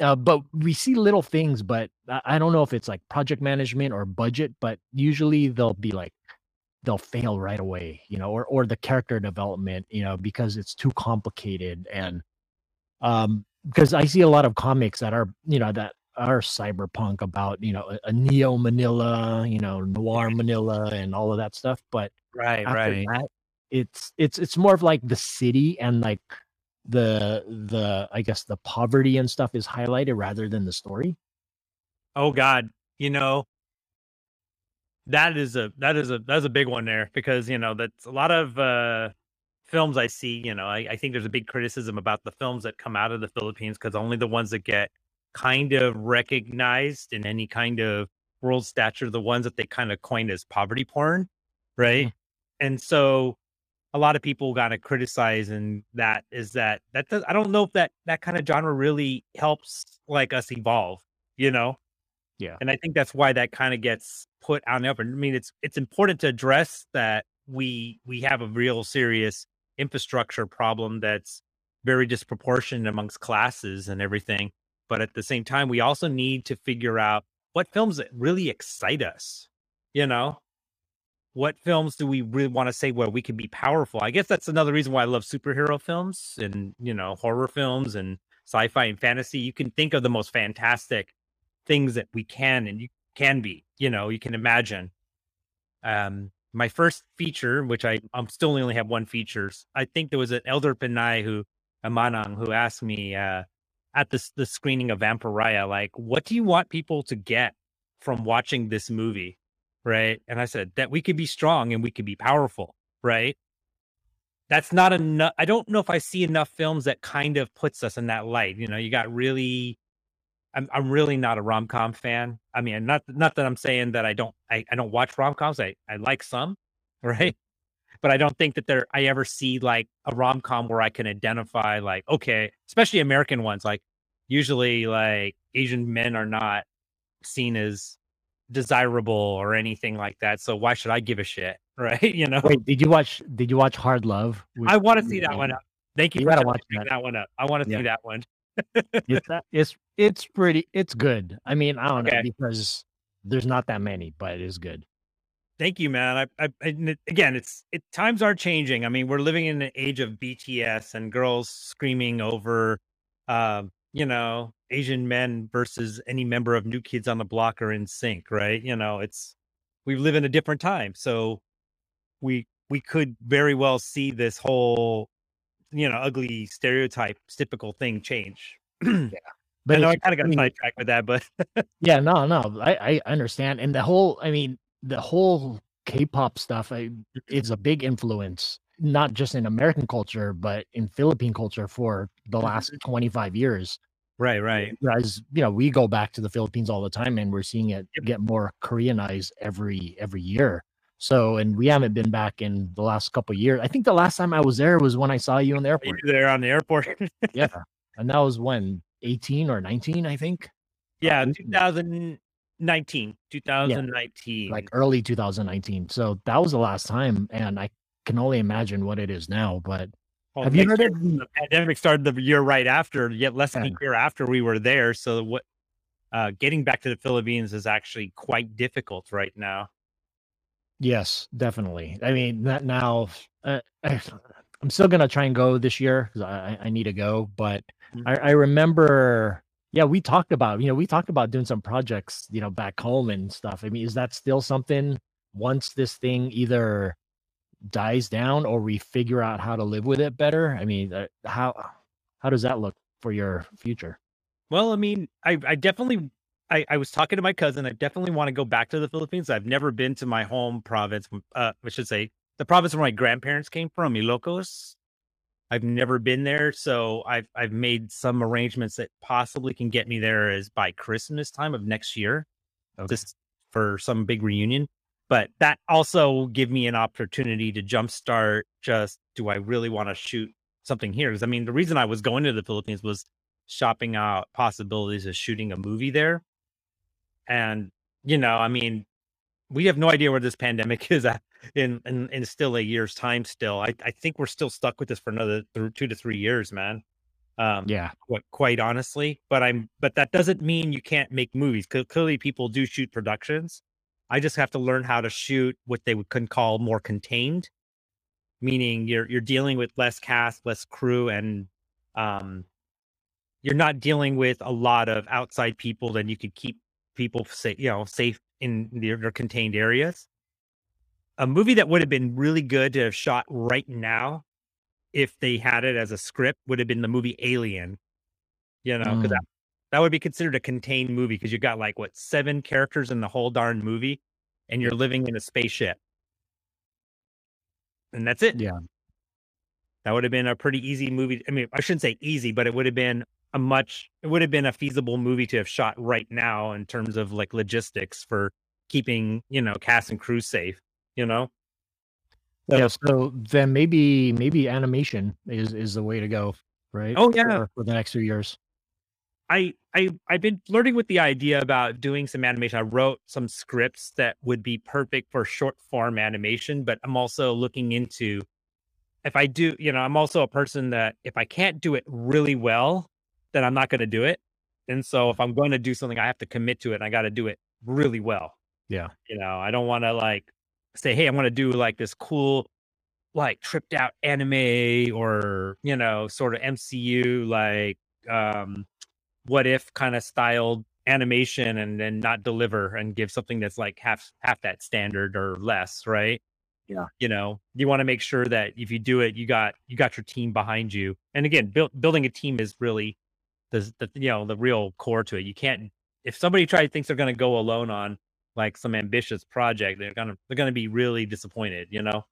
[SPEAKER 1] Uh, but we see little things, but I, I don't know if it's like project management or budget, but usually they'll be like they'll fail right away, you know, or or the character development, you know, because it's too complicated and um because I see a lot of comics that are, you know, that are cyberpunk about, you know, a, a neo Manila, you know, noir Manila and all of that stuff, but
[SPEAKER 3] Right,
[SPEAKER 1] after
[SPEAKER 3] right.
[SPEAKER 1] that it's it's it's more of like the city and like the the i guess the poverty and stuff is highlighted rather than the story
[SPEAKER 3] Oh God, you know, that is a that is a that's a big one there because you know that's a lot of uh films I see. You know, I, I think there's a big criticism about the films that come out of the Philippines because only the ones that get kind of recognized in any kind of world stature, the ones that they kind of coined as poverty porn, right? And so a lot of people got to criticize and that is that that does, I don't know if that that kind of genre really helps like us evolve, you know.
[SPEAKER 1] Yeah.
[SPEAKER 3] And I think that's why that kind of gets put out there. I mean, it's it's important to address that we we have a real serious infrastructure problem that's very disproportionate amongst classes and everything. But at the same time, we also need to figure out what films that really excite us. You know, what films do we really want to say where we can be powerful? I guess that's another reason why I love superhero films and you know horror films and sci-fi and fantasy. You can think of the most fantastic things that we can and you can be. You know, you can imagine. Um, my first feature, which I I'm still only have one features. I think there was an elder Pinay who Amanang who asked me uh, at the the screening of Vampariah, like, what do you want people to get from watching this movie, right? And I said that we could be strong and we could be powerful, right? That's not enough. I don't know if I see enough films that kind of puts us in that light. You know, you got really I'm I'm really not a rom com fan. I mean, not not that I'm saying that I don't I, I don't watch rom coms. I, I like some, right? But I don't think that there I ever see like a rom com where I can identify like, okay, especially American ones. Like usually like Asian men are not seen as desirable or anything like that. So why should I give a shit? Right. You know?
[SPEAKER 1] Wait, did you watch did you watch Hard Love?
[SPEAKER 3] I want to see that one up. Thank you,
[SPEAKER 1] You
[SPEAKER 3] for
[SPEAKER 1] gotta watch
[SPEAKER 3] that.
[SPEAKER 1] that.
[SPEAKER 3] one up. I want to
[SPEAKER 1] Yeah.
[SPEAKER 3] see that one.
[SPEAKER 1] it's it's it's pretty it's good. I mean, I don't know because there's not that many, but it is good.
[SPEAKER 3] Thank you, man. I, I, I again, it's it times are changing. I mean, we're living in an age of BTS and girls screaming over, um, you know, Asian men versus any member of New Kids on the Block or NSYNC, right? You know, it's we live in a different time, so we we could very well see this whole, you know, ugly stereotype, typical thing change. yeah.
[SPEAKER 1] But
[SPEAKER 3] I know I kind of got
[SPEAKER 1] I mean,
[SPEAKER 3] sidetracked with that, but
[SPEAKER 1] Yeah, no, no, I, I understand. And the whole, I mean, the whole K-pop stuff I, is a big influence, not just in American culture, but in Philippine culture for the last 25 years.
[SPEAKER 3] right, right.
[SPEAKER 1] Whereas, you know, we go back to the Philippines all the time and we're seeing it get more Koreanized every every year. So, and we haven't been back in the last couple of years. I think the last time I was there was when I saw you in the
[SPEAKER 3] You
[SPEAKER 1] airport.
[SPEAKER 3] there on the airport.
[SPEAKER 1] Yeah. And that was when 18 or 19, I think.
[SPEAKER 3] Yeah,
[SPEAKER 1] Uh,
[SPEAKER 3] 2019. 2019.
[SPEAKER 1] like early 2019. So that was the last time, and I can only imagine what it is now. But
[SPEAKER 3] Well,
[SPEAKER 1] have you heard of the-
[SPEAKER 3] pandemic started the year right after, yet less than
[SPEAKER 1] Yeah.
[SPEAKER 3] a year after we were there. So what uh getting back to the Philippines is actually quite difficult right now.
[SPEAKER 1] yes, definitely. I mean, that now uh, I'm still gonna try and go this year because I, I need to go. But
[SPEAKER 3] Mhm.
[SPEAKER 1] I, I remember, yeah, we talked about you know we talked about doing some projects you know back home and stuff. I mean, is that still something once this thing either dies down or we figure out how to live with it better? I mean, uh, how how does that look for your future?
[SPEAKER 3] Well, I mean, I I definitely I, I was talking to my cousin. I definitely want to go back to the Philippines. I've never been to my home province. Uh, I should say the province where my grandparents came from, Ilocos. I've never been there, so I've I've made some arrangements that possibly can get me there as by Christmas time of next year,
[SPEAKER 1] Okay.
[SPEAKER 3] just for some big reunion. But that also give me an opportunity to jumpstart. Just do I really want to shoot something here? Because I mean, the reason I was going to the Philippines was shopping out possibilities of shooting a movie there. And you know, I mean, we have no idea where this pandemic is at in in, in still a year's time. Still, I I think we're still stuck with this for another th- two to three years, man. Um,
[SPEAKER 1] Yeah.
[SPEAKER 3] what quite honestly but i'm but that doesn't mean you can't make movies clearly people do shoot productions i just have to learn how to shoot what they would can call more contained meaning you're you're dealing with less cast less crew and um you're not dealing with a lot of outside people then you could keep people safe you know safe in their, their contained areas a movie that would have been really good to have shot right now if they had it as a script would have been the movie Alien. You know, because
[SPEAKER 1] Mm.
[SPEAKER 3] that, that would be considered a contained movie because you got like what seven characters in the whole darn movie, and you're living in a spaceship, and that's it.
[SPEAKER 1] Yeah.
[SPEAKER 3] That would have been a pretty easy movie. I mean, I shouldn't say easy, but it would have been a much. It would have been a feasible movie to have shot right now in terms of like logistics for keeping you know cast and crew safe. You know.
[SPEAKER 1] So, yeah, so then maybe maybe animation is is the way to go, right?
[SPEAKER 3] Oh yeah,
[SPEAKER 1] for, for the next few years.
[SPEAKER 3] I I I've been flirting with the idea about doing some animation. I wrote some scripts that would be perfect for short form animation, but I'm also looking into if I do, you know, I'm also a person that if I can't do it really well, then I'm not going to do it. And so if I'm going to do something, I have to commit to it. And I got to do it really well.
[SPEAKER 1] Yeah.
[SPEAKER 3] You know, I don't want to like say, hey, I'm going to do like this cool, like tripped out anime or, you know, sort of MCU, like, um, what if kind of styled animation and then not deliver and give something that's like half half that standard or less, right?
[SPEAKER 1] Yeah.
[SPEAKER 3] You know, you want to make sure that if you do it, you got you got your team behind you. And again, build, building a team is really the the you know the real core to it. You can't if somebody tries thinks they're going to go alone on like some ambitious project, they're gonna they're gonna be really disappointed. You know,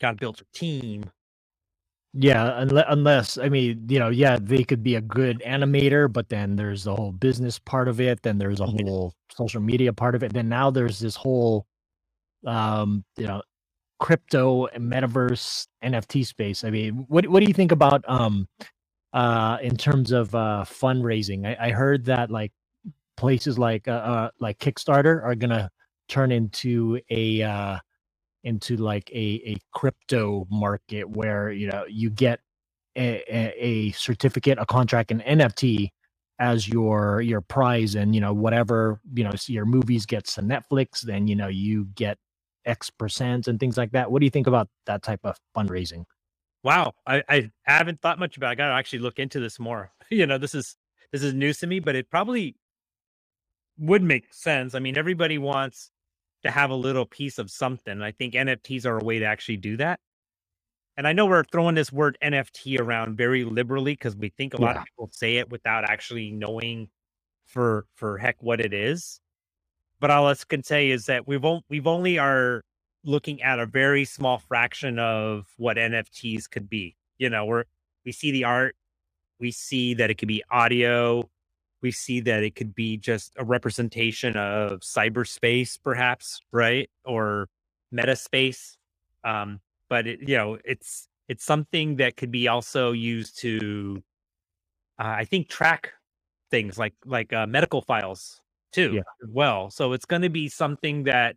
[SPEAKER 3] got to build your team.
[SPEAKER 1] Yeah, unless, unless I mean, you know, yeah, they could be a good animator, but then there's the whole business part of it. Then there's a
[SPEAKER 3] Mhm.
[SPEAKER 1] whole social media part of it. Then now there's this whole, um, you know, crypto and metaverse NFT space. I mean, what what do you think about um, uh, in terms of uh, fundraising? I, I heard that like places like uh, uh like Kickstarter are gonna turn into a uh into like a, a crypto market where you know you get a, a, certificate a contract an nft as your your prize and you know whatever you know your movies gets to netflix then you know you get x percent and things like that what do you think about that type of fundraising
[SPEAKER 3] Wow, I, I haven't thought much about. It. I got to actually look into this more. You know, this is this is news to me, but it probably would make sense. I mean, everybody wants to have a little piece of something. I think NFTs are a way to actually do that. And I know we're throwing this word NFT around very liberally because we think a lot
[SPEAKER 1] Yeah.
[SPEAKER 3] of people say it without actually knowing for for heck what it is. But all I can say is that we've on, we've only are looking at a very small fraction of what NFTs could be. You know, we're we see the art, we see that it could be audio, we see that it could be just a representation of cyberspace, perhaps, right? Or metaspace. Um, but it, you know, it's it's something that could be also used to, uh, I think, track things like like uh, medical files too,
[SPEAKER 1] Yeah.
[SPEAKER 3] as well. So it's going to be something that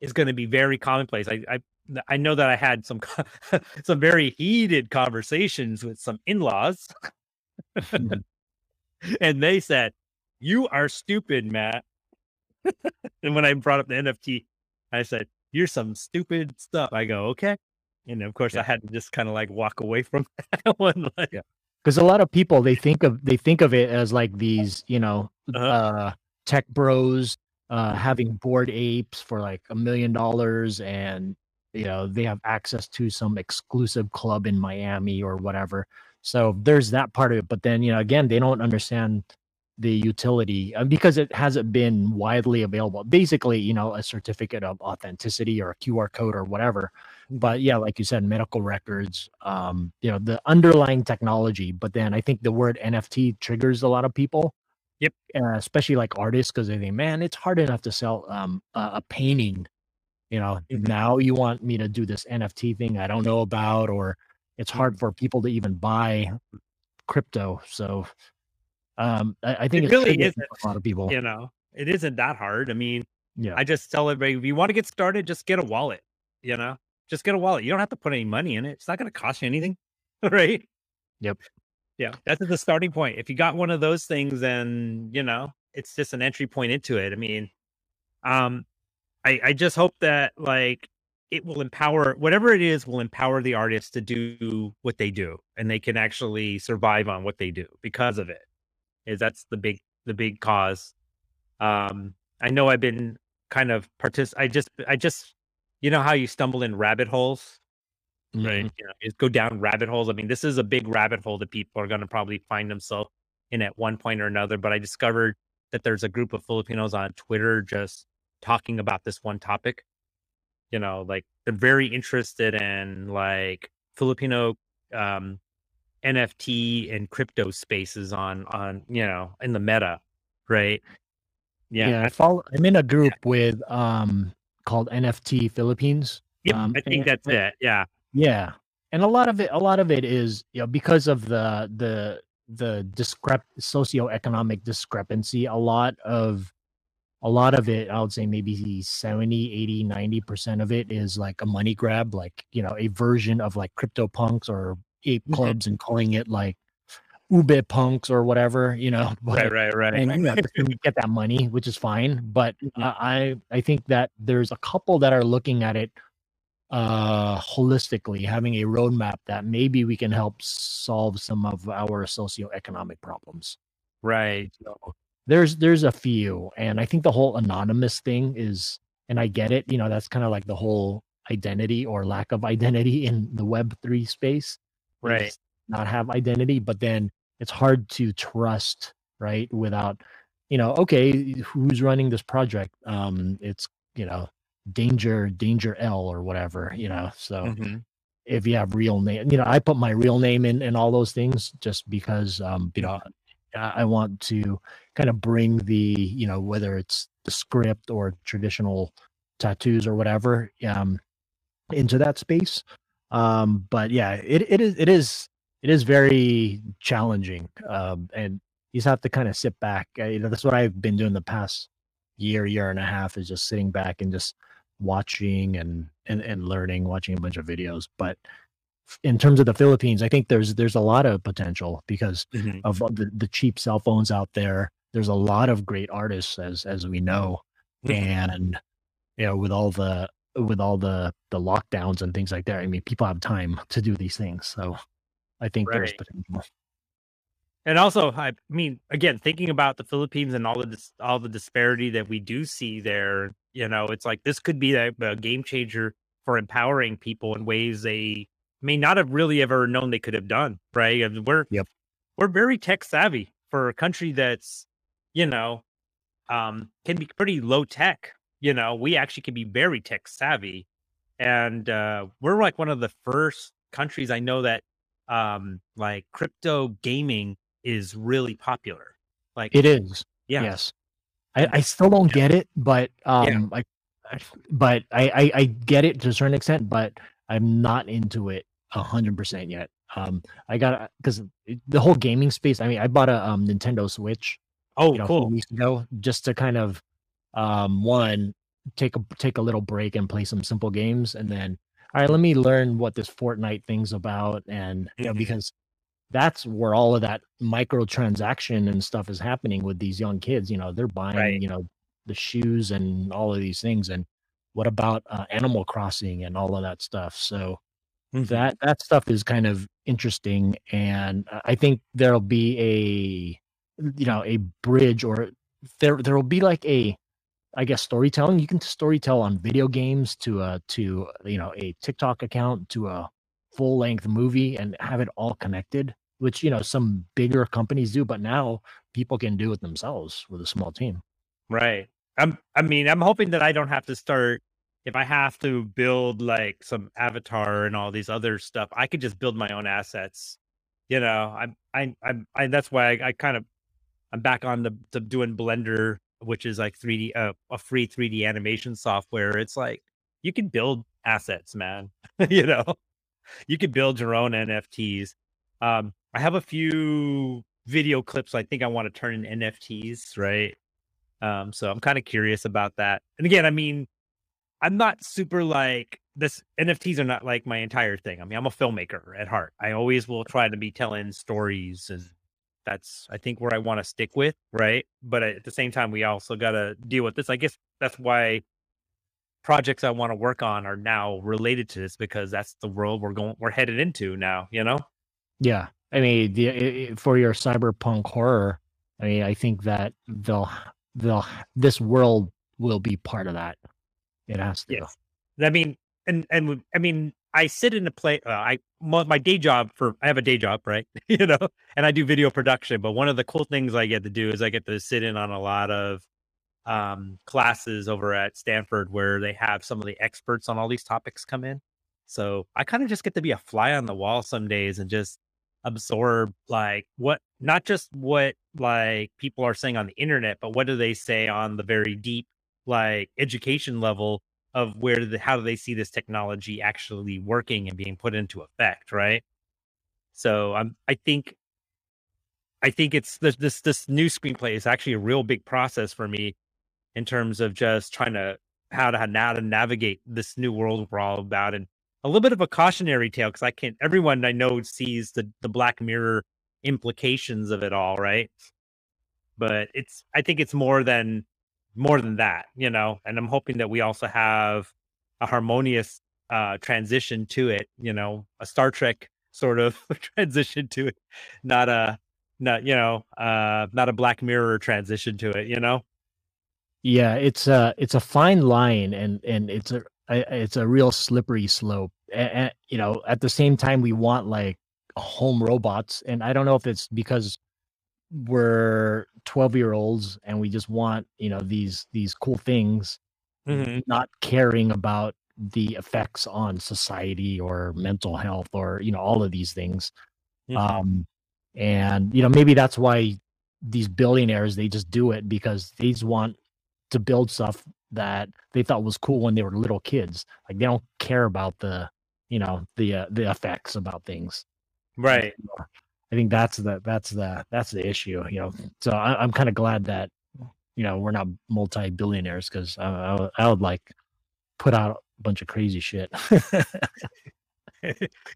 [SPEAKER 3] is going to be very commonplace. I, I I know that I had some some very heated conversations with some in-laws, and they said, "You are stupid, Matt." and when I brought up the NFT, I said, "You're some stupid stuff." I go, "Okay," and of course,
[SPEAKER 1] Yeah.
[SPEAKER 3] I had to just kind of like walk away from that one. Like,
[SPEAKER 1] Yeah. because a lot of people they think of they think of it as like these you know
[SPEAKER 3] Uh-huh.
[SPEAKER 1] uh tech bros uh having Bored Apes for like a million dollars and you know they have access to some exclusive club in miami or whatever so there's that part of it but then you know again they don't understand the utility uh, because it hasn't been widely available basically you know a certificate of authenticity or a qr code or whatever but yeah like you said medical records um you know the underlying technology but then i think the word nft triggers a lot of people
[SPEAKER 3] Yep.
[SPEAKER 1] uh, especially like artists because they think man it's hard enough to sell um a, a painting you know
[SPEAKER 3] Mhm.
[SPEAKER 1] now you want me to do this nft thing i don't know about or it's hard for people to even buy crypto so um i, I think
[SPEAKER 3] It
[SPEAKER 1] it's
[SPEAKER 3] really isn't,
[SPEAKER 1] a lot of people
[SPEAKER 3] you know, it isn't that hard. I mean,
[SPEAKER 1] yeah
[SPEAKER 3] I just tell everybody if you want to get started, just get a wallet. You know, just get a wallet. You don't have to put any money in it. It's not going to cost you anything, right?
[SPEAKER 1] Yep.
[SPEAKER 3] Yeah, that's the starting point. If you got one of those things, then you know it's just an entry point into it. I mean, um, I I just hope that like it will empower whatever it is will empower the artists to do what they do, and they can actually survive on what they do because of it. Is that's the big the big cause. Um, I know I've been kind of partic. I just I just you know how you stumble in rabbit holes right?
[SPEAKER 1] Mhm.
[SPEAKER 3] You know, is go down rabbit holes. I mean, this is a big rabbit hole that people are going to probably find themselves in at one point or another. But I discovered that there's a group of Filipinos on Twitter just talking about this one topic. You know, like they're very interested in like Filipino um, NFT and crypto spaces on on you know in the meta, right?
[SPEAKER 1] yeah,
[SPEAKER 3] Yeah,
[SPEAKER 1] I follow i'm in a group with um called nft philippines
[SPEAKER 3] Yeah,
[SPEAKER 1] Um,
[SPEAKER 3] I think
[SPEAKER 1] and-
[SPEAKER 3] that's it. Yeah.
[SPEAKER 1] Yeah, and a lot of it, a lot of it is you know because of the the the discrep socioeconomic discrepancy. A lot of a lot of it, I would say maybe 70, 80, 90 percent of it is like a money grab, like you know a version of like CryptoPunks or ape
[SPEAKER 3] Mhm.
[SPEAKER 1] clubs, and calling it like ube punks or whatever, you know.
[SPEAKER 3] Right, right, right.
[SPEAKER 1] and you have to get that money, which is fine. But uh, I I think that there's a couple that are looking at it uh holistically, having a roadmap that maybe we can help solve some of our socioeconomic problems.
[SPEAKER 3] right.
[SPEAKER 1] So there's there's a few, and I think the whole anonymous thing is, and I get it. You know, that's kind of like the whole identity or lack of identity in the Web three space
[SPEAKER 3] Right.
[SPEAKER 1] not have identity but then it's hard to trust right without you know okay who's running this project um it's you know danger danger l or whatever you know so
[SPEAKER 3] Mhm.
[SPEAKER 1] if you have real name you know i put my real name in and all those things just because um you know I want to kind of bring the you know whether it's the script or traditional tattoos or whatever um into that space. Um but yeah it, it is it is it is very challenging um and you just have to kind of sit back. Uh, you know that's what i've been doing the past year year and a half is just sitting back and just watching and and, and learning watching a bunch of videos. But in terms of the philippines i think there's there's a lot of potential because
[SPEAKER 3] Mhm.
[SPEAKER 1] of the, the cheap cell phones out there there's a lot of great artists as as we know
[SPEAKER 3] Mhm.
[SPEAKER 1] and you know with all the with all the the lockdowns and things like that i mean people have time to do these things so i think there's potential
[SPEAKER 3] And also, I mean, again, thinking about the Philippines and all the dis- all the disparity that we do see there, you know, it's like this could be a, a game changer for empowering people in ways they may not have really ever known they could have done. Right? And we're
[SPEAKER 1] Yep.
[SPEAKER 3] we're very tech savvy for a country that's, you know, um, can be pretty low tech. You know, we actually can be very tech savvy, and uh, we're like one of the first countries I know that um like crypto gaming is really popular. Like
[SPEAKER 1] it is
[SPEAKER 3] yeah.
[SPEAKER 1] yes i i still don't get it but um I, I but I, I i get it to a certain extent but i'm not into it a hundred percent yet um i got because the whole gaming space i mean i bought a um nintendo switch
[SPEAKER 3] Oh,
[SPEAKER 1] you know,
[SPEAKER 3] cool.
[SPEAKER 1] weeks ago, just to kind of um one take a take a little break and play some simple games, and then all right, let me learn what this Fortnite thing's about, and you know
[SPEAKER 3] Mhm.
[SPEAKER 1] because that's where all of that microtransaction and stuff is happening with these young kids. You know, they're buying
[SPEAKER 3] Right.
[SPEAKER 1] you know the shoes and all of these things, and what about uh, Animal Crossing and all of that stuff? So
[SPEAKER 3] Mhm.
[SPEAKER 1] that that stuff is kind of interesting and uh, i think there'll be a you know a bridge or there there will be like a i guess storytelling you can storytell on video games to a to you know a tiktok account to a full length movie and have it all connected which you know some bigger companies do but now people can do it themselves with a small team
[SPEAKER 3] Right. I'm I mean, I'm hoping that I don't have to start if I have to build like some avatar and all these other stuff, I could just build my own assets. You know, I'm I I'm I that's why I, I kind of I'm back on the, to doing Blender, which is like 3D uh, a free 3D animation software. It's like you can build assets, man. you know, you can build your own NFTs. Um, I have a few video clips I think I want to turn in NFTs, right? Um, so I'm kind of curious about that. And again, I mean, I'm not super like this. NFTs are not like my entire thing. I mean, I'm a filmmaker at heart. I always will try to be telling stories, and that's I think where I want to stick with, right? But at the same time, we also got to deal with this. I guess that's why projects I want to work on are now related to this because that's the world we're going, we're headed into now. You know?
[SPEAKER 1] Yeah, I mean, the, for your cyberpunk horror, I mean, I think that they'll they'll this world will be part of that. It has to.
[SPEAKER 3] Yes. I mean, and and I mean, I sit in a play. Uh, I my, day job for I have a day job, right? you know, and I do video production. But one of the cool things I get to do is I get to sit in on a lot of um, classes over at Stanford where they have some of the experts on all these topics come in. So I kind of just get to be a fly on the wall some days and just absorb like what not just what like people are saying on the internet, but what do they say on the very deep like education level of where the how do they see this technology actually working and being put into effect, right? So I'm I think I think it's this this this new screenplay is actually a real big process for me in terms of just trying to how to how to navigate this new world we're all about and a little bit of a cautionary tale because I can't everyone I know sees the the Black Mirror implications of it all, right? But it's I think it's more than more than that, you know, and I'm hoping that we also have a harmonious uh transition to it, you know, a Star Trek sort of transition to it, not a not you know, uh not a Black Mirror transition to it, you know.
[SPEAKER 1] Yeah, it's a it's a fine line, and and it's a it's a real slippery slope. And, you know, at the same time, we want like home robots, and I don't know if it's because we're 12 year olds and we just want you know these these cool things
[SPEAKER 3] Mhm.
[SPEAKER 1] not caring about the effects on society or mental health or you know all of these things
[SPEAKER 3] Mhm.
[SPEAKER 1] um and you know maybe that's why these billionaires they just do it because they just want to build stuff that they thought was cool when they were little kids like they don't care about the you know the uh, the effects about things
[SPEAKER 3] Right.
[SPEAKER 1] I think that's the that's the that's the issue, you know. So I, I'm kind of glad that you know we're not multi billionaires because I, I, would- I would like put out a bunch of crazy shit.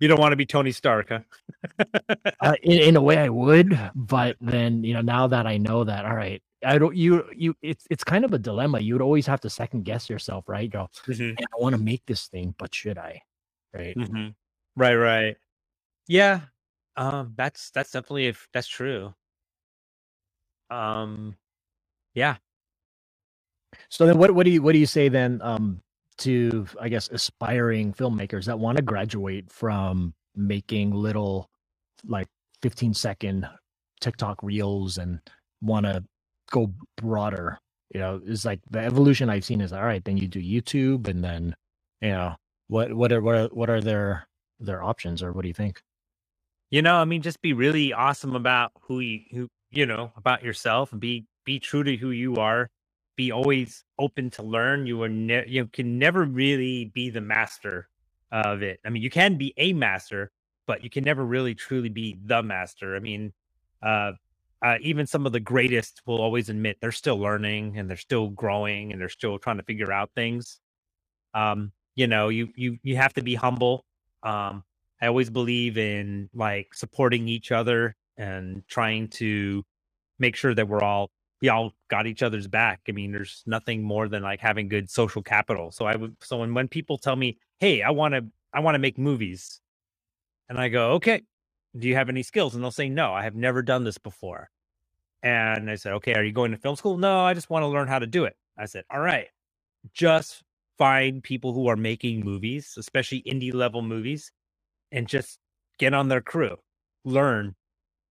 [SPEAKER 3] you don't want to be Tony Stark, huh?
[SPEAKER 1] uh, in in a way, I would, but then you know now that I know that, all right, I don't you you it's it's kind of a dilemma. You would always have to second guess yourself, right? Go,
[SPEAKER 3] Mhm.
[SPEAKER 1] I want to make this thing, but should I? Right?
[SPEAKER 3] Mhm. Right, right. Yeah. Um, that's that's definitely if that's true. Um, yeah.
[SPEAKER 1] So then, what what do you what do you say then um, to I guess aspiring filmmakers that want to graduate from making little like 15 second TikTok reels and want to go broader? You know, is like the evolution I've seen is all right. Then you do YouTube, and then you know what what are what are what are their their options, or what do you think?
[SPEAKER 3] You know, I mean, just be really awesome about who you who you know about yourself and be be true to who you are. Be always open to learn. You are ne- you can never really be the master of it. I mean, you can be a master, but you can never really truly be the master. I mean, uh, uh, even some of the greatest will always admit they're still learning and they're still growing and they're still trying to figure out things. Um, you know, you you you have to be humble. Um, I always believe in like supporting each other and trying to make sure that we're all we all got each other's back. I mean, there's nothing more than like having good social capital. So I would so when when people tell me, "Hey, I want to I want to make movies," and I go, "Okay, do you have any skills?" And they'll say, "No, I have never done this before." And I said, "Okay, are you going to film school?" "No, I just want to learn how to do it." I said, "All right, just find people who are making movies, especially indie level movies, and just get on their crew, learn.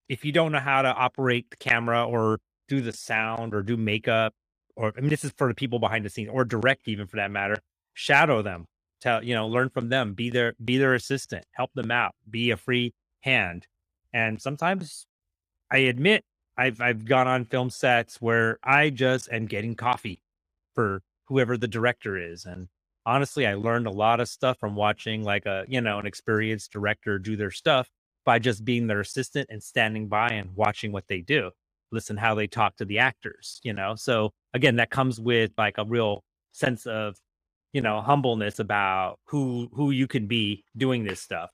[SPEAKER 3] If you don't know how to operate the camera or do the sound or do makeup, or I mean, this is for the people behind the scenes or direct, even for that matter, shadow them. Tell you know, learn from them. Be their be their assistant. Help them out. Be a free hand. And sometimes, I admit, I've I've gone on film sets where I just am getting coffee for whoever the director is, and honestly, I learned a lot of stuff from watching like a, you know, an experienced director do their stuff by just being their assistant and standing by and watching what they do. Listen how they talk to the actors, you know. So again, that comes with like a real sense of, you know, humbleness about who who you can be doing this stuff.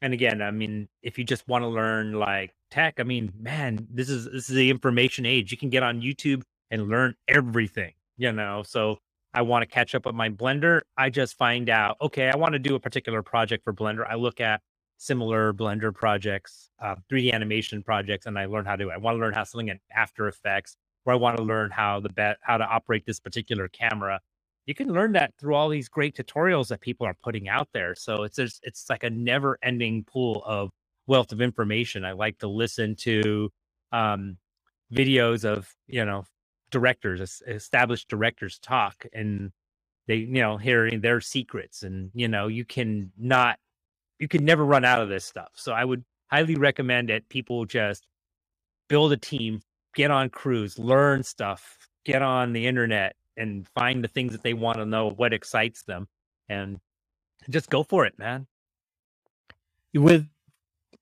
[SPEAKER 3] And again, I mean, if you just want to learn like tech, I mean, man, this is this is the information age. You can get on YouTube and learn everything, you know. So I want to catch up with my Blender, I just find out, okay, I want to do a particular project for Blender. I look at similar Blender projects, uh, 3D animation projects, and I learn how to. I want to learn how something in After Effects, or I want to learn how the how to operate this particular camera. You can learn that through all these great tutorials that people are putting out there. So it's just, it's like a never ending pool of wealth of information. I like to listen to um, videos of you know directors, established directors talk and they, you know, hearing their secrets and, you know, you can not, you can never run out of this stuff. So I would highly recommend that people just build a team, get on crews, learn stuff, get on the internet and find the things that they want to know, what excites them, and just go for it, man.
[SPEAKER 1] With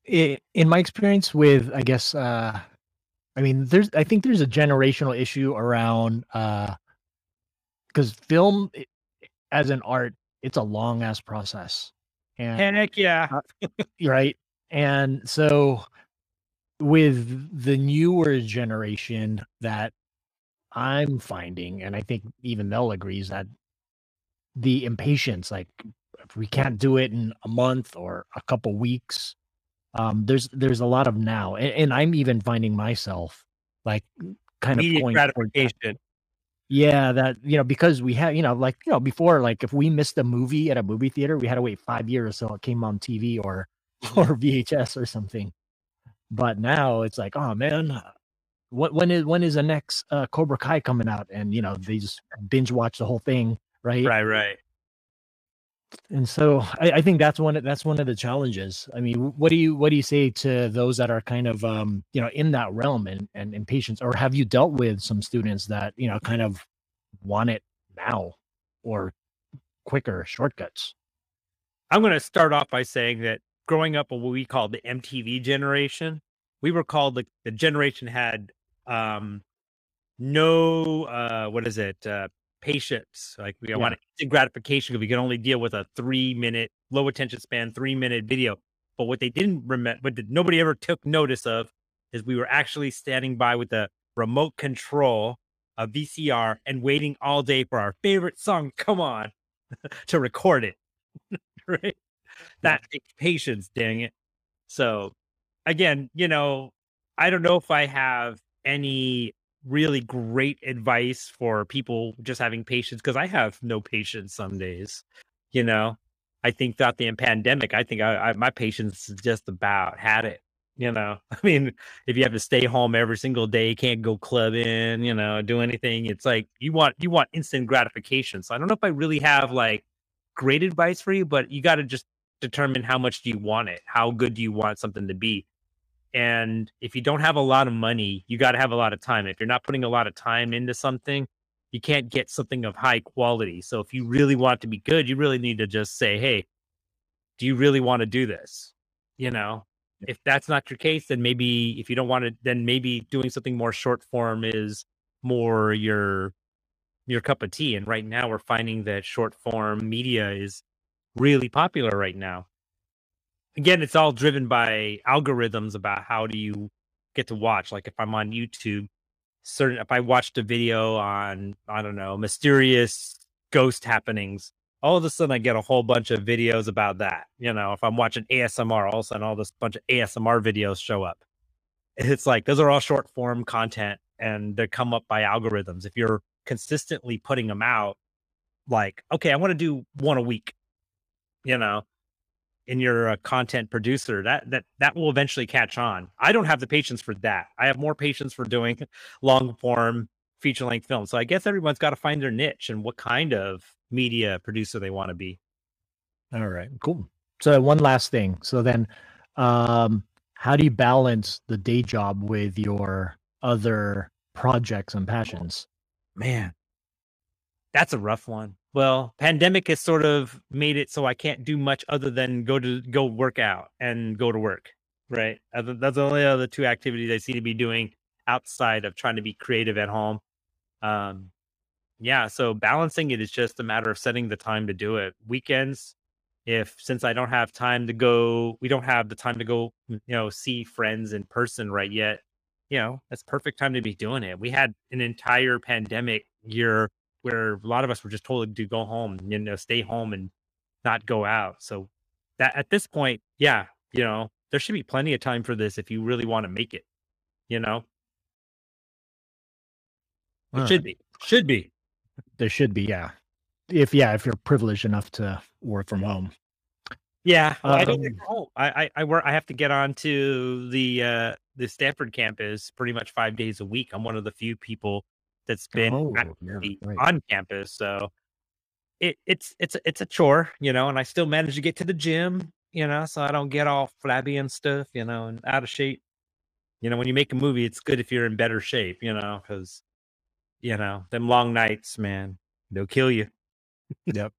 [SPEAKER 1] in my experience with, I guess, uh, I mean, there's, I think there's a generational issue around, uh, because film as an art, it's a long ass process.
[SPEAKER 3] And heck yeah.
[SPEAKER 1] uh, right. And so with the newer generation that I'm finding, and I think even they'll agree, is that the impatience, like if we can't do it in a month or a couple weeks, um, there's there's a lot of now, and, and I'm even finding myself like kind
[SPEAKER 3] Immediate
[SPEAKER 1] of going
[SPEAKER 3] gratification.
[SPEAKER 1] yeah, that you know, because we had, you know, like you know, before, like if we missed a movie at a movie theater, we had to wait five years so it came on TV or
[SPEAKER 3] Mm-hmm.
[SPEAKER 1] or VHS or something. But now it's like, oh man, what when is when is the next uh, Cobra Kai coming out? And you know, they just binge watch the whole thing, right?
[SPEAKER 3] Right, right.
[SPEAKER 1] And so I, I think that's one that's one of the challenges. I mean, what do you what do you say to those that are kind of um, you know in that realm and and impatience, or have you dealt with some students that you know kind of want it now or quicker shortcuts?
[SPEAKER 3] I'm going to start off by saying that growing up, what we called the MTV generation, we were called the, the generation had um, no, uh, what is it, uh, patience. Like we
[SPEAKER 1] Yeah.
[SPEAKER 3] want instant gratification because we can only deal with a three minute, low attention span, three minute video. But what they didn't remember, but nobody ever took notice of, is we were actually standing by with a remote control, a VCR, and waiting all day for our favorite song, come on, to record it. right? That takes patience, dang it. So, again, you know, I don't know if I have any really great advice for people just having patience because I have no patience some days. You know, I think throughout the pandemic, I think I, I my patience is just about had it. You know, I mean, if you have to stay home every single day, can't go clubbing, you know, do anything, it's like you want you want instant gratification. So I don't know if I really have like great advice for you, but you got to just determine how much do you want it, how good do you want something to be. And if you don't have a lot of money, you got to have a lot of time. If you're not putting a lot of time into something, you can't get something of high quality. So if you really want to be good, you really need to just say, "Hey, do you really want to do this?" You know, if that's not your case, then maybe if you don't want to, then maybe doing something more short form is more your your cup of tea. And right now, we're finding that short form media is really popular right now. Again, it's all driven by algorithms about how do you get to watch. Like if I'm on YouTube, certain if I watched a video on I don't know mysterious ghost happenings, all of a sudden I get a whole bunch of videos about that. You know, if I'm watching ASMR, all of a sudden all this bunch of ASMR videos show up. It's like those are all short form content and they come up by algorithms. If you're consistently putting them out, like, okay, I want to do one a week, you know, and you're a content producer, that that that will eventually catch on. I don't have the patience for that. I have more patience for doing long form feature length films. So I guess everyone's got to find their niche and what kind of media producer they want to be.
[SPEAKER 1] All right, cool. So one last thing. So then, um, how do you balance the day job with your other projects and passions?
[SPEAKER 3] Man, that's a rough one. Well, pandemic has sort of made it so I can't do much other than go to go work out and go to work. Right. Other- That's the only other two activities I seem to be doing outside of trying to be creative at home. Um, yeah. So balancing it is just a matter of setting the time to do it. Weekends, if since I don't have time to go, we don't have the time to go, you know, see friends in person right yet. You know, that's perfect time to be doing it. We had an entire pandemic year where a lot of us were just told to go home, you know, stay home and not go out. So that at this point, yeah, you know, there should be plenty of time for this if you really want to make it. You know, it should be, should be.
[SPEAKER 1] There should be, yeah. If yeah, if you're privileged enough to work from home.
[SPEAKER 3] Yeah, well, I don't work
[SPEAKER 1] Um,
[SPEAKER 3] from home. I, I I work. I have to get on to the uh the Stanford campus pretty much five days a week. I'm one of the few people that's been
[SPEAKER 1] Oh, yeah, right.
[SPEAKER 3] on campus, so it it's it's a- it's a chore, you know. And I still manage to get to the gym, you know, so I don't get all flabby and stuff, you know, and out of shape. You know, when you make a movie, it's good if you're in better shape, you know, because you know, them long nights, man, they'll kill you.
[SPEAKER 1] Yep.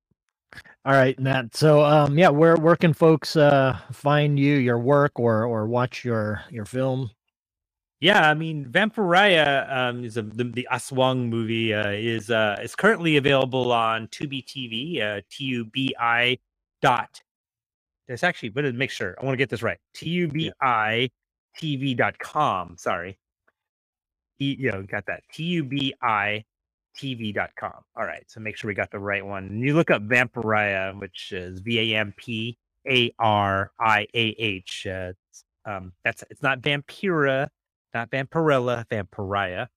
[SPEAKER 1] All right, Matt. So, um, yeah, where where can folks uh find you, your work, or or watch your your film?
[SPEAKER 3] Yeah, I mean, Vampariah um, is a, the, the Aswang movie uh, is uh, is currently available on Tubi TV, uh, T U B I dot. It's actually, but make sure I want to get this right. T U B I TV dot com. Sorry, e, you know, got that. T U B I TV dot com. All right, so make sure we got the right one. And you look up Vampariah, which is V A M P A R I A H. Uh, um, that's it's not Vampira not Vampirella, Vampariah.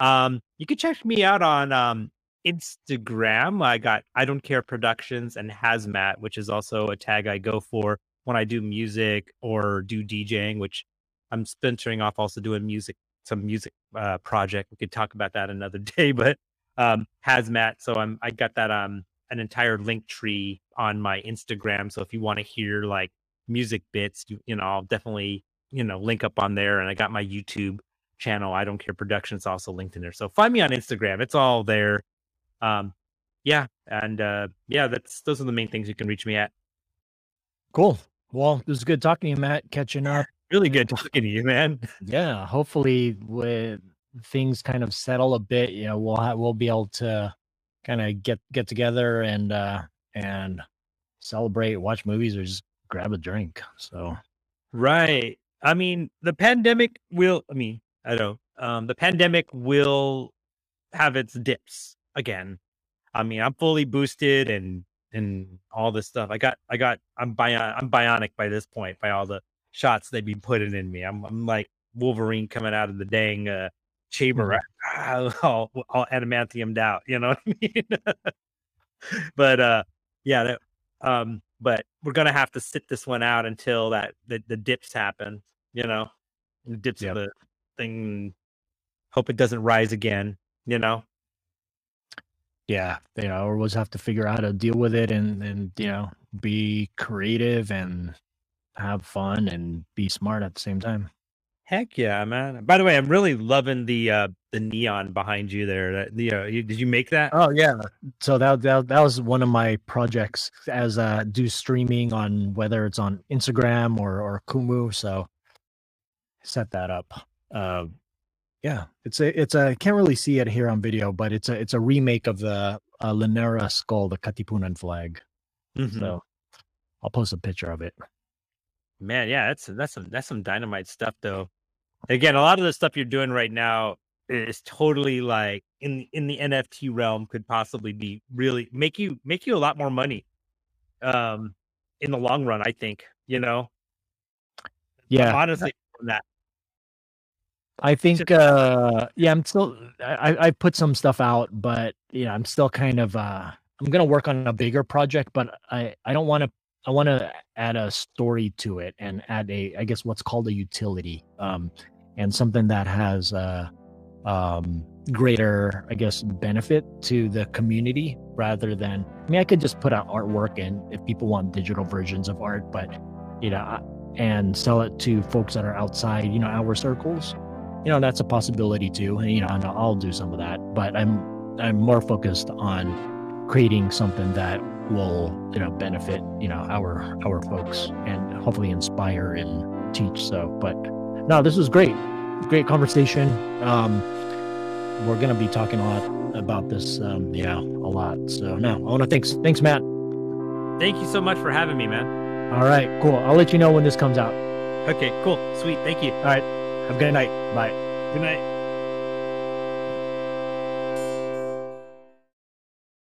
[SPEAKER 3] Um, you can check me out on um, Instagram. I got I don't care productions and hazmat, which is also a tag I go for when I do music or do DJing, which I'm splintering off also doing music, some music uh, project. We could talk about that another day, but um, hazmat. So I'm I got that um an entire Linktree on my Instagram. So if you want to hear like music bits, you you know, I'll definitely you know, link up on there. And I got my YouTube channel, I Don't Care Productions, also linked in there. So find me on Instagram. It's all there. Um, yeah. And uh, yeah, that's those are the main things you can reach me at.
[SPEAKER 1] Cool. Well, it was good talking to you, Matt. Catching up.
[SPEAKER 3] Really good talking to you, man.
[SPEAKER 1] Yeah. Hopefully, with things kind of settle a bit, you know, we'll have, we'll be able to kind of get get together and uh and celebrate, watch movies, or just grab a drink. So
[SPEAKER 3] right. I mean, the pandemic will. I mean, I don't. Um, the pandemic will have its dips again. I mean, I'm fully boosted and and all this stuff. I got, I got, I'm bion, I'm bionic by this point by all the shots they've been putting in me. I'm, I'm like Wolverine coming out of the dang uh, chamber, mm-hmm. all, all adamantiumed out. You know what I mean? but uh, yeah, that, um, but we're gonna have to sit this one out until that the, the dips happen. You know, the dips yep. of the thing. Hope it doesn't rise again. You know.
[SPEAKER 1] Yeah, you know, we'll just have to figure out how to deal with it and and you know be creative and have fun and be smart at the same time.
[SPEAKER 3] Heck yeah, man! By the way, I'm really loving the uh the neon behind you there. That you know, you, did you make that?
[SPEAKER 1] Oh yeah. So that that that was one of my projects as uh do streaming on whether it's on Instagram or or Kumu. So set that up. Uh, yeah, it's a it's a I can't really see it here on video, but it's a it's a remake of the uh, Llanera skull, the Katipunan flag. Mm-hmm. So I'll post a picture of it.
[SPEAKER 3] Man, yeah, that's that's some that's some dynamite stuff though again, a lot of the stuff you're doing right now is totally like in in the NFT realm could possibly be really make you make you a lot more money um in the long run, I think, you know.
[SPEAKER 1] Yeah.
[SPEAKER 3] Honestly, that.
[SPEAKER 1] I think uh yeah, I'm still I I put some stuff out, but yeah, I'm still kind of uh I'm gonna work on a bigger project, but I I don't want to I want to add a story to it and add a, I guess, what's called a utility, um, and something that has a um, greater, I guess, benefit to the community rather than. I mean, I could just put out artwork and if people want digital versions of art, but you know, and sell it to folks that are outside, you know, our circles. You know, that's a possibility too. And, you know, and I'll do some of that, but I'm I'm more focused on creating something that will you know benefit you know our our folks and hopefully inspire and teach so but no this was great great conversation. Um we're gonna be talking a lot about this um yeah a lot. So no i want to thanks thanks matt.
[SPEAKER 3] Thank you so much for having me man.
[SPEAKER 1] All right cool. I'll let you know when this comes out.
[SPEAKER 3] Okay cool. Sweet. Thank you.
[SPEAKER 1] All right. Have a good night. Bye.
[SPEAKER 3] Good night